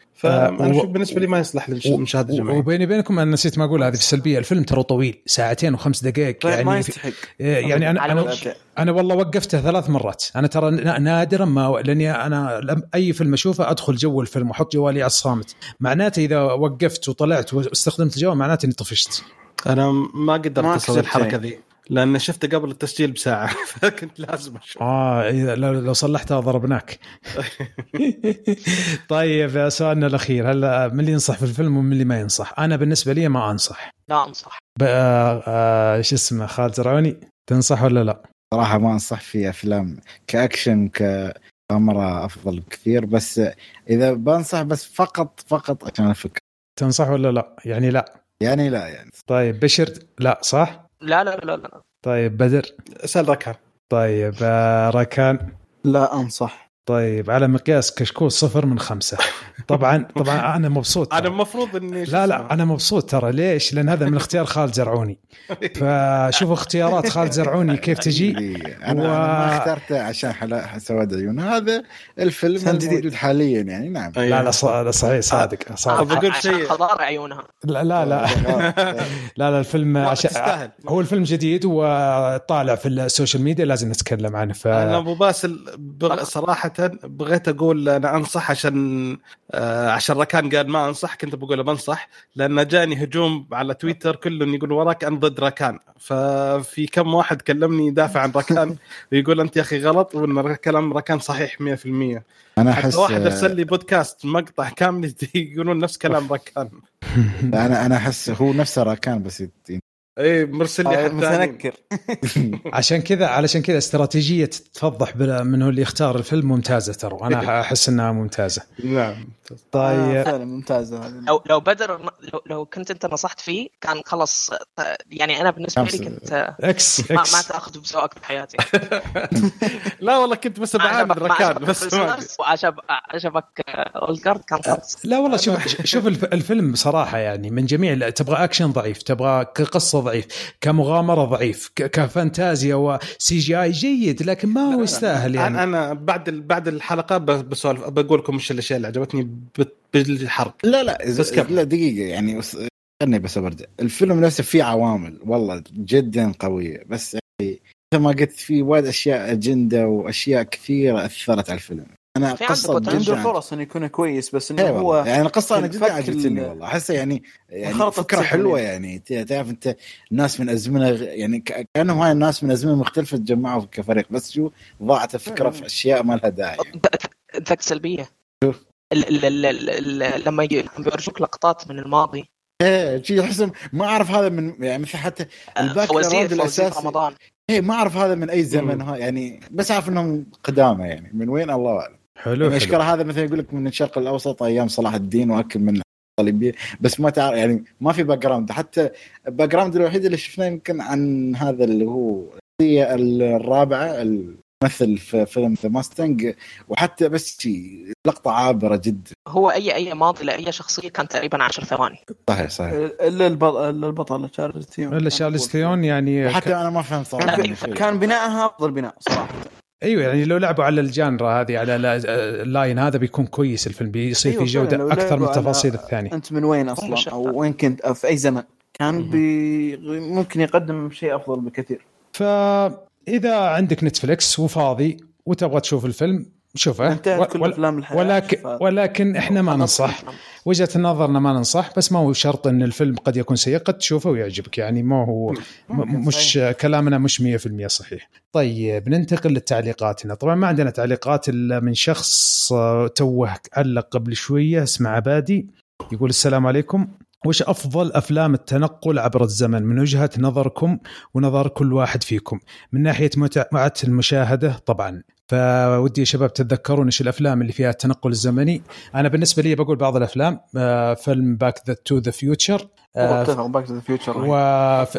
فانا و- أشوف بالنسبة لي ما يصلح للمشاهدة الجماعية. وبيني وبينكم أنا نسيت ما أقول هذه في السلبية الفيلم ترى طويل ساعتين وخمس دقائق طيب ما يعني يستحق. يعني أنا أنا. أنا والله وقفته ثلاث مرات. أنا ترى نا- نادرا ما لأني أنا لم أي فيلم أشوفه أدخل جو الفيلم وأحط جوالي على الصامت. معناته إذا وقفت وطلعت واستخدمت الجوال معناته إني طفشت. أنا ما قدرت ما أسوي الحركة. ذي. لأن شفته قبل التسجيل بساعة فكنت لازم أشوف. آه لو, لو صلحتها ضربناك. طيب سؤالنا الأخير هلا من اللي ينصح في الفيلم ومن اللي ما ينصح؟ أنا بالنسبة لي ما أنصح. لا أنصح. ب- آه آه شو اسمه خالد زرعوني تنصح ولا لا؟ صراحة ما أنصح في أفلام كأكشن كاميرا أفضل بكثير بس إذا بنصح بس فقط فقط عشان الفكرة تنصح ولا لا؟ يعني لا. يعني لا يعني. طيب بشر لا صح؟ لا لا لا لا. طيب بدر. اسأل ركان. طيب آه، ركان. لا أنصح. طيب على مقياس كشكول صفر من خمسة طبعا طبعا أنا مبسوط أنا. المفروض إني لا لا؟ أنا مبسوط ترى ليش؟ لأن هذا من اختيار خالد زرعوني فشوفوا اختيارات خالد زرعوني كيف تجي أنا و- أنا ما اخترته عشان حلا سواد عيون هذا الفيلم. الموجود حاليا يعني نعم لا لا لا، صحيح صادق صادق بقول عشان شيء. خضار عيونها لا لا لا لا لا الفيلم عشان تستاهل. هو الفيلم جديد وطالع في السوشيال ميديا لازم نتكلم عنه ف أنا أبو باسل. صراحة بغيت أقول أنا أنصح عشان آه عشان ركان قال ما أنصح كنت بقول بنصح لأن جاني هجوم على تويتر كله يقول وراك أنا ضد ركان. ففي كم واحد كلمني يدافع عن ركان ويقول أنت يا أخي غلط وإن كلام ركان صحيح 100% أنا أحس واحد أرسل لي بودكاست مقطع كامل يقولون نفس كلام ركان. أنا أنا أحس هو نفسه راكان بس اي مرسل لي آه، حد ثاني. متنكر. عشان كذا علشان كذا استراتيجية تفضح بلا- من هو اللي يختار الفيلم ممتازة ترى وأنا أحس إنها ممتازة. نعم. آه، طيب. فعلا ممتازة هذه. لو لو بدر لو, لو كنت أنت نصحت فيه كان خلص يعني أنا بالنسبة لي. كنت إكس ما, ما تأخذ بذوقك بحياتي لا والله كنت بس ما ركان بس عجبك Old Guard كان خلص لا والله شوف شوف الف- الفيلم بصراحه يعني من جميع تبغى أكشن ضعيف تبغى قصة ضعيف كمغامرة ضعيف كفانتازيا و CGI جيد لكن ما هو يستاهل يعني. أنا أنا بعد بعد الحلقة بسولف بقول لكم إيش الأشياء اللي عجبتني بالحرق. لا لا بس كمل. لا دقيقة يعني خلني بس برجع الفيلم نفسه فيه عوامل والله جدا قوية بس يعني مثل ما قلت في وايد أشياء أجندة وأشياء كثيرة أثرت على الفيلم. أنا في قصة عنده جدا فرص إنه يكون كويس بس إنه إيه هو. يعني القصة أنا جدا عجبتني ال- والله. احسها يعني يعني فكرة حلوة يعني. يعني. ت- تعرف أنت ناس من أزمنة يعني كأنهم هاي الناس من أزمنة مختلفة تجمعوا كفريق بس شو؟ ضاعت الفكرة في أشياء ما لها داعي. يعني. ذاك سلبية. شوف. ال- ال- ال- ال- ال- لما بيورجوك لقطات من الماضي. إيه شي احس ما أعرف هذا من يعني مثل حتى الباك فوزير جراوند الاساسي رمضان. إيه ما أعرف هذا من أي زمن. ها يعني بس أعرف إنهم قدامى يعني. من وين؟ الله أعلم. حلو يعني حلو. أشكال هذا مثلا يقول لك من الشرق الأوسط أيام صلاح الدين وأكل من الصليبيه بس ما تعرف يعني ما في باك جراوند حتى الباك جراوند الوحيد اللي شفناه يمكن عن هذا اللي هو الشخصية الرابعة الممثل في فيلم ذا ماستنج وحتى بس شي لقطة عابرة جدا. هو أي أي ماضي لاي شخصية كان تقريبا 10 ثواني. صحيح صحيح. إلا البطل إلا البطل تشارليز ثيرون إلا تشارليز ثيرون يعني وحتى أنا ما فهمت صراحة. كان, يعني. كان بنائها أفضل بناء صراحة. أيوه يعني لو لعبوا على ال genre هذه على ال- ال line هذا بيكون كويس الفيلم بيصير أيوة في جودة أكثر من التفاصيل الثانية. أنت من وين أصلا. أو وين كنت؟ أو في أي زمن؟ كان بي ممكن يقدم شيء أفضل بكثير. فإذا عندك نتفلكس وفاضي وتبغى تشوف الفيلم شوفه انتهت كل أفلام الحياة ولكن ف- ولكن إحنا ما ننصح. وجهة نظرنا ما ننصح بس ما هو شرط إن الفيلم قد يكون سيء قد تشوفه ويعجبك. يعني ما هو مش كلامنا مش 100% صحيح. طيب ننتقل لتعليقاتنا طبعا ما عندنا تعليقات إلا من شخص آه، توه علق قبل شوية اسمه عبادي. يقول السلام عليكم. وش أفضل أفلام التنقل عبر الزمن؟ من وجهة نظركم ونظر كل واحد فيكم. من ناحية متعة المشاهدة طبعا. فودي يا شباب تتذكرون إيش الأفلام اللي فيها التنقل الزمني. أنا بالنسبة لي بقول بعض الأفلام آه، فيلم Back to the Future اتفق Back to the Future و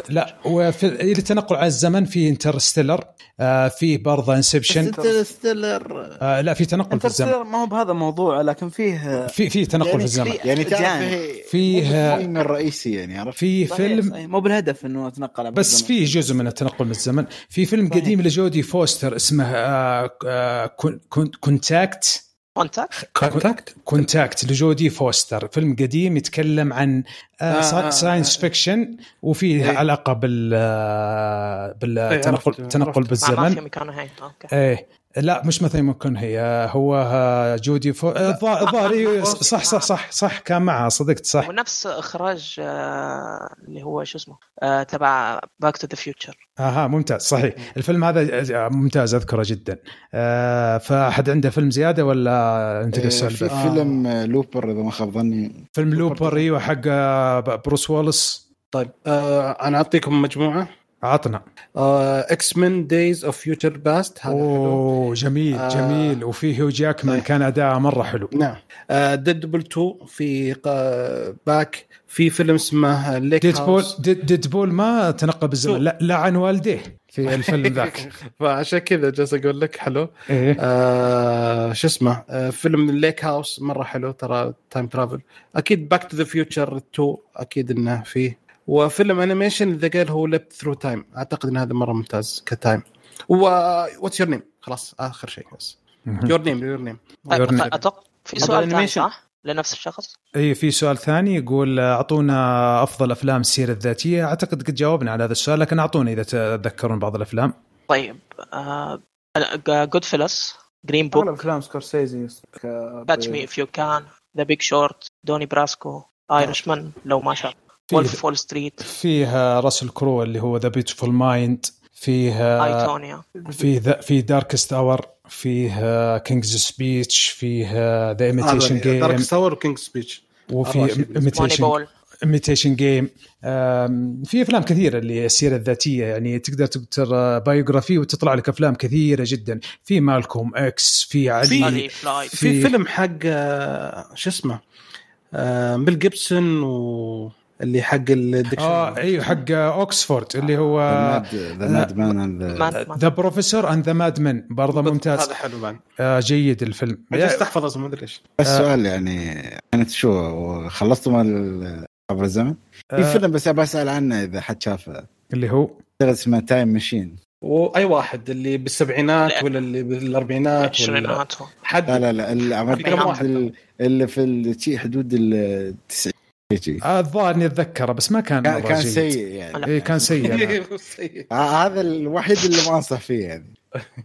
لا وفي التنقل على الزمن في Interstellar آه فيه برضه Inception Interstellar آه لا في تنقل في الزمن. Interstellar ما هو بهذا موضوع لكن فيه في في تنقل يعني في الزمن. في- يعني تعرف فيه- الرئيسي يعني عرفت؟ في فيلم. مو بالهدف إنه اتنقل بس. في جزء من التنقل من الزمن. في فيلم صحيح. قديم لجودي فوستر اسمه آه آه Con- Con- Contact. Contact Contact Contact لجودي فوستر. فيلم قديم يتكلم عن آه آه، سا- آه، science fiction وفيه إيه. علاقة بال آه، بالتنقل عرفت. مع بالزمن إيه. لا مش مثل ما يكون هي هو آه، جودي فو آه، الظا- الظاهر إيه، صح صح صح صح كان معها صدقت صح. ونفس إخراج آه، اللي هو شو اسمه آه، تبع Back to the Future أها ممتاز صحيح. الفيلم هذا آه، ممتاز أذكره جدا. آه، فأحد عنده فيلم زيادة ولا أنت آه، في؟ فيلم آه، Looper إذا ما خاب ظني. فيلم Looper إيوه حق آه، بروس ويلس طيب آه أنا أعطيكم مجموعة. عطنا. X-Men Days of Future Past هذا حلو. أوه جميل آه. جميل. وفي هيو جاكمان طيب. كان أداءه مرة حلو. نعم. ديدبول 2 في باك في فيلم اسمه ليك ديدبول هاوس ديد ديدبول ما تنقب الزمن. لا لعن والديه في الفيلم ذاك. فعشان كذا جالس أقول لك حلو. إيه. آه شو اسمه؟ آه فيلم ليك هاوس مرة حلو ترى تايم ترافل أكيد باك تو ذا فيوتشر 2 أكيد إنه فيه وفيلم انيميشن ذا جيل هو ليب ثرو تايم أعتقد إن هذا مرة ممتاز كتايم واتس يور نيم خلاص آخر شيء بس يور نيم يور نيم طيب. أتوقع في سؤال ثاني. صح؟ لنفس الشخص؟ اي إيه، في سؤال ثاني يقول أعطونا أفضل أفلام السيرة الذاتية. أعتقد قد جاوبنا على هذا السؤال لكن اعطونا إذا تتذكرون بعض الأفلام. طيب جود فيلس جرين أغلب بوك أفلام سكورسيزي كاتش مي اف يو كان ذا بيج شورت دوني براسكو ايرشمان لو ما شاف. وولف فول ستريت فيه راسل كرو اللي هو ذا بيوتيفول مايند فيه ايتونيا في ذا في Darkest Hour فيه King's Speech فيه The Imitation Game ستاور و King's Speech وفي Imitation بول Imitation Game في أفلام كثيرة اللي السيرة الذاتية يعني تقدر تكتب biography وتطلع لك أفلام كثيرة جدا. في مالكوم إكس في علي في في- فيلم حق آه، شو اسمه؟ آه، بيل جيبسون واللي حق ال dictionary آه أيوه حق أوكسفورد اللي هو The Madman. The Professor and the Madman برضه ممتاز. هذا حلو بعد. آه جيد الفيلم. جالس تحفظ اسمه ما أدري ليش بس سؤال يعني كانت شو خلصتوا مال عبر الزمن؟ في آه. فيلم بس ابى أسأل عنه إذا حد شافه. اللي هو؟ اسمه Time Machine واي واحد اللي بالسبعينات لا. ولا اللي بالأربعينات ولا. حد. لا لا لا اللي اللي في حدود ال 90 شي. آه، الظاهر إني أتذكره بس ما كان كان كان. سيء يعني. اي كان سيء. آه، هذا الوحيد اللي ما أنصح فيه يعني.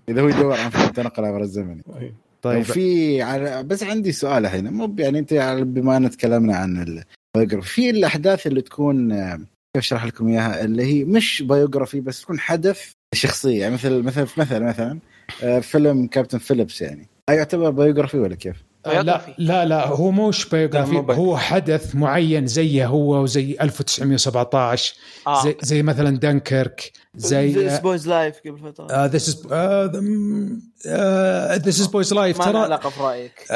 إذا هو يدور عن فيلم تنقل عبر الزمن. طيب. طيب في على بس عندي سؤال الحين. مو يعني أنت على- بما أن تكلمنا عن ال biography في الأحداث اللي تكون آه، كيف أشرح لكم إياها؟ اللي هي مش biography بس تكون حدث شخصية. يعني مثل مثل مثلا مثلا آه، فيلم Captain Phillips يعني. هل يعتبر biography ولا كيف؟ آه، لا Biography. لا لا هو مش biography هو حدث معين زيه هو وزي 1917 آه. زي, زي مثلا دنكرك زي بويز لايف قبل فترة. This is This Boy's Life ما له ترى علاقة في رايك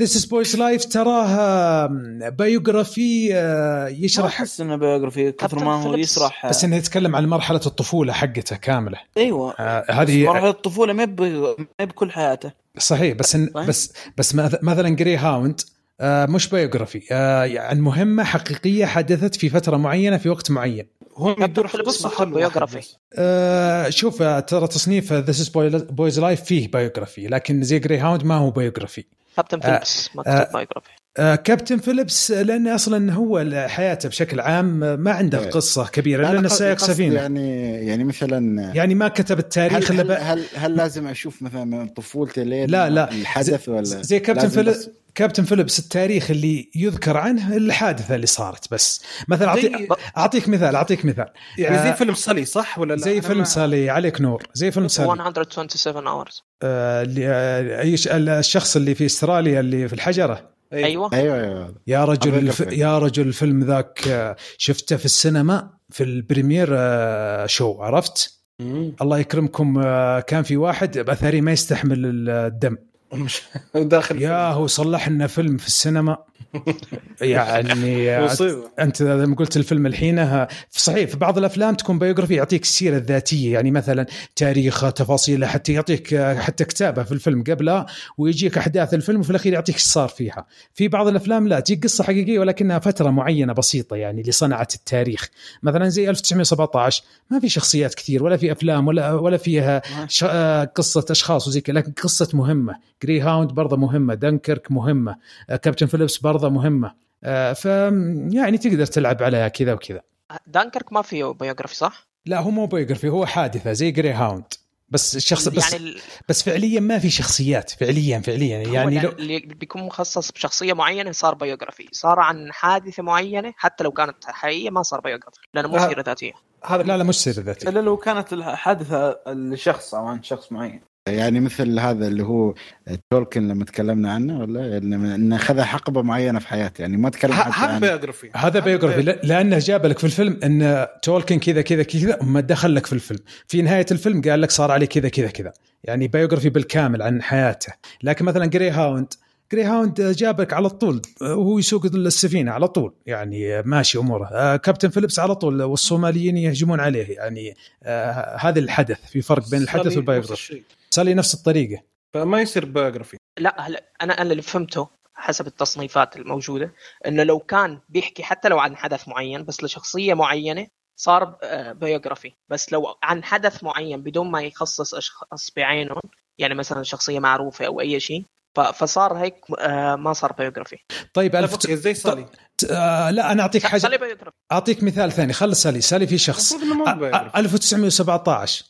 This Boy's Life تراها biography آه، ما يشرح أحس إنه biography كثر ما هو. يشرح. بس إنه يتكلم عن مرحلة الطفولة حقته كاملة. أيوه. آه، هذه مرحلة الطفولة ما ما بكل حياته. صحيح بس إن صحيح. بس بس مث- مثلا Greyhound مش biography آه، يعني مهمة حقيقية حدثت في فترة معينة في وقت معين هو يدور فيلم قصه. بس. آه، شوف آه، ترى تصنيف This Boy's Life فيه biography لكن زي Greyhound ما هو biography Captain Phillips مكتوب آه. biography آه، Captain Phillips لأن أصلا هو حياته بشكل عام ما عنده إيه. قصة كبيرة لا، لأنه سائق سفينة يعني يعني مثلا يعني ما كتب التاريخ هل هل, هل, هل لازم أشوف مثلا من طفولتي لين لا، لا. الحدث ولا زي Captain Phillips بس- Captain Phillips التاريخ اللي يذكر عنه الحادثة اللي صارت بس مثلا زي- أعطيك اعطيك مثال أعطيك مثال يعني زي آه، فيلم Sully صح ولا لا؟ زي فيلم ما- Sully عليك نور زي فيلم Sully 127 Hours آه، اللي آه، الشخص اللي في استراليا اللي في الحجرة. أيوه. أيوه أيوه. يا رجل الف... يا رجل الفيلم ذاك آه، شفته في السينما في ال premiere آه، شو عرفت؟ مم. الله يكرمكم آه، كان في واحد اثري ما يستحمل الدم. داخل. يا هو صلح لنا فيلم في السينما. يعني أنت لما قلت الفيلم الحين صحيح في بعض الأفلام تكون biography يعطيك السيره الذاتيه يعني مثلا تاريخه تفاصيله حتى يعطيك حتى كتابة في الفيلم قبلها ويجيك أحداث الفيلم وفي الأخير يعطيك إيش صار فيها. في بعض الأفلام لا تجيك قصة حقيقية ولكنها فترة معينة بسيطة يعني اللي صنعت التاريخ. مثلا زي 1917 ما في شخصيات كثير ولا في أفلام ولا ولا فيها ش... آه، قصة أشخاص وزي كذا لكن قصة مهمة. Greyhound برضه مهمة، دنكرك مهمة، آه، Captain Phillips برضه مهمة. آه، ف يعني تقدر تلعب على كذا وكذا. دانكرك ما فيه biography صح؟ لا هو مو biography هو حادثة زي Greyhound بس الشخص بس يعني ال- بس فعليا ما في شخصيات فعليا فعليا. هو يعني لو اللي بيكون مخصص بشخصية معينة صار biography صار عن حادثة معينة حتى لو كانت حقيقية ما صار biography لأنه مو. سيرة ذاتية. هذا لا لا مش سير ذاتي إلا لو كانت الحادثة لشخص أو عن شخص معين. يعني مثل هذا اللي هو تولكن لما تكلمنا عنه ولا؟ يعني إنه اخذ حقبة معينة في حياته يعني ما تكلم حتى هذا biography. هذا biography. ل- لأنه جاب لك في الفيلم إن تولكن كذا كذا كذا ما دخل لك في الفيلم. في نهاية الفيلم قال لك صار عليه كذا كذا كذا. يعني biography بالكامل عن حياته. لكن مثلا Greyhound Greyhound جابك على طول وهو يسوق السفينة على طول. يعني ماشي أموره. آه، Captain Phillips على طول والصوماليين يهجمون عليه. يعني آه، هذا الحدث في فرق بين الحدث صار Sully نفس الطريقة. فما يصير biography لا هلا أنا أنا اللي فهمته حسب التصنيفات الموجودة إنه لو كان بيحكي حتى لو عن حدث معين بس لشخصية معينة صار biography بس لو عن حدث معين بدون ما يخصص أشخاص بعينهم يعني مثلا شخصية معروفة أو أي شيء ف- فصار هيك آه، ما صار biography طيب okay، زي Sully آه لا أنا أعطيك Sully حاجة أعطيك مثال ثاني. خل Sully. Sully في شخص. المفروض إنه مو آه، biography 1917 آه،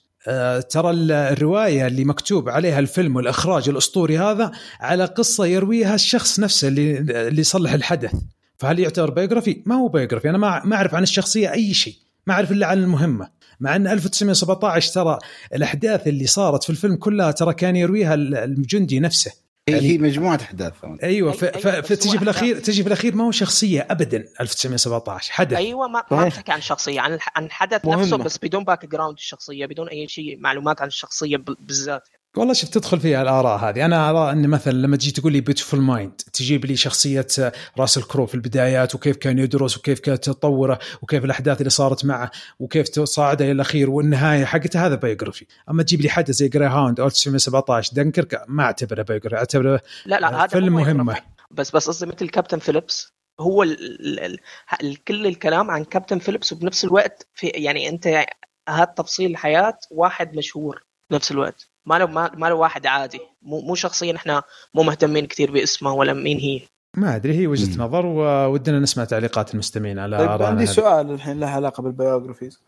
ترى ال- الرواية اللي مكتوب عليها الفيلم والإخراج الأسطوري هذا على قصة يرويها الشخص نفسه اللي اللي صلح الحدث. فهل يعتبر biography؟ ما هو biography. أنا ما أعرف عن الشخصية أي شيء. ما أعرف إلا عن المهمة. مع أن 1917 ترى الأحداث اللي صارت في الفيلم كلها ترى كان يرويها ال- الجندي نفسه. هي هي مجموعة أحداث أيوه فتجي في الاخير. تجي في الأخير ما هو شخصية ابدا 1917 حدث أيوه ما ما. بحكي عن شخصية عن عن حدث مهمة. نفسه بس بدون background الشخصية بدون أي شيء معلومات عن الشخصية بال- بالذات والله شوف تدخل فيها الآراء هذه أنا أرى أن مثلا لما تجي تقول لي Beautiful Mind تجيب لي شخصية راسل كرو في البدايات وكيف كان يدرس وكيف كانت تطوره وكيف الأحداث اللي صارت معه وكيف تصاعده إلى الأخير والنهاية حقته هذا biography أما تجيب لي حدث زي Greyhound 1917 دنكرك ما أعتبره biography أعتبره لا لا هذا فيلم. biography. بس بس قصدي مثل Captain Phillips هو ال ال ال كل الكلام عن Captain Phillips وبنفس الوقت في يعني أنت هذا تفصيل الحياة واحد مشهور بنفس الوقت ما له ما ما له واحد عادي مو مو شخصيه نحن مو مهتمين كثير باسمها ولا مين هي ما أدري هي وجهة. نظر ودنا نسمع تعليقات المستمعين على طيب عندي. سؤال الحين له علاقة بال biographies.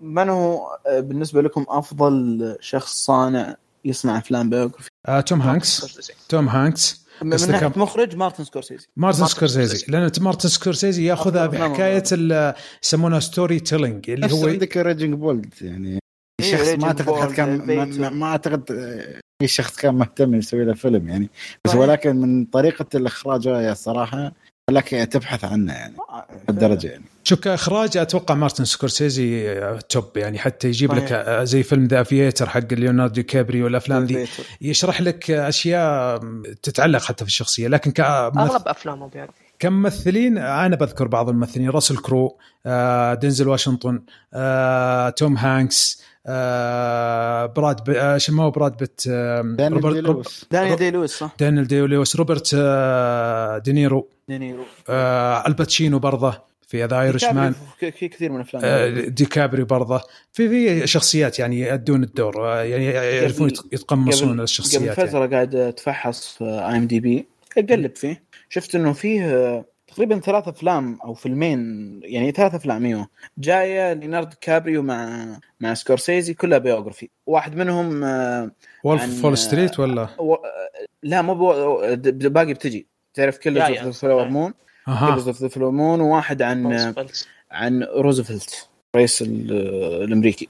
من هو آه، بالنسبة لكم أفضل شخص صانع يصنع أفلام biography آه، توم هانكس توم هانكس من ناحية كم- مخرج مارتن سكورسيزي مارتن سكورسيزي. لأن مارتن سكورسيزي يأخذها. بحكاية ال- يسمونها storytelling اللي هو عندك Raging Bull يعني إيه، شخص Raging ما أعتقد حد كان ما, أعتقد في شخص كان مهتم يسوي له فيلم يعني. بس صحيح. ولكن من طريقة الإخراج هاي الصراحه لك تبحث عنه يعني الدرجة يعني. شوف كإخراج أتوقع مارتن سكورسيزي top يعني حتى يجيب صحيح. لك زي فيلم The Aviator حق ليوناردو دي كابريو والافلام دي. يشرح لك أشياء تتعلق حتى في الشخصية. لكن كممثل أغلب أفلامه بيعرف. كممثلين أنا بذكر بعض الممثلين. راسل كرو آه، دينزل واشنطن آه، توم هانكس آه، براد ب... آه، هو براد بيت آه، دانيال روبرت- دي لويس. دانيال دي لويس صح. دانيال دي لويس روبرت آه، دينيرو. دينيرو آه، آل باتشينو برضه في The Irishman في كثير من الأفلام. آه، ديكابريو برضه. في في شخصيات يعني يأدون الدور آه، يعني يعرفون قبل- يتقمصون قبل الشخصيات يعني. فترة قاعد أتفحص في IMDb أقلب فيه. شفت إنه فيه تقريبا ثلاث أفلام أو فيلمين يعني ثلاث أفلام إيوه. جاية ليوناردو كابريو مع مع سكورسيزي كلها biography. واحد منهم آه، Wolf of- Wall Street ولا؟ و... لا مو بو... باقي بتجي. تعرف Kill of Flower Moon أها. Killers of the Flower Moon وواحد عن روزفلت. عن روزفلت رئيس ال- الأمريكي.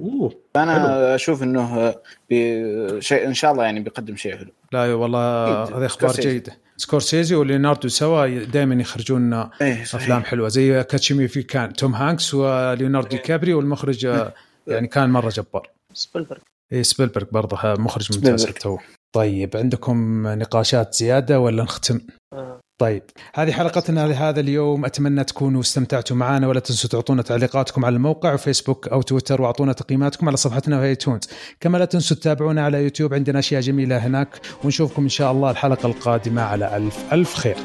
أوه فأنا أشوف إنه بي... شيء إن شاء الله يعني بيقدم شيء حلو. لا والله. هذه أخبار. جيدة. سكورسيزي وليوناردو سوا دائما يخرجون لنا إيه صحيح. أفلام حلوة زي Catch Me If You Can توم هانكس وليوناردو دي كابريو والمخرج آه، يعني كان مرة جبار سبيلبرغ اي سبيلبرغ برضه مخرج ممتاز. تو طيب عندكم نقاشات زيادة ولا نختم؟ آه. طيب. هذه حلقتنا لهذا اليوم. أتمنى تكونوا استمتعتوا معنا ولا تنسوا تعطونا تعليقاتكم على الموقع وفيسبوك أو تويتر وأعطونا تقييماتكم على صفحتنا في iTunes كما لا تنسوا تتابعونا على يوتيوب عندنا أشياء جميلة هناك. ونشوفكم إن شاء الله الحلقة القادمة على ألف ألف خير.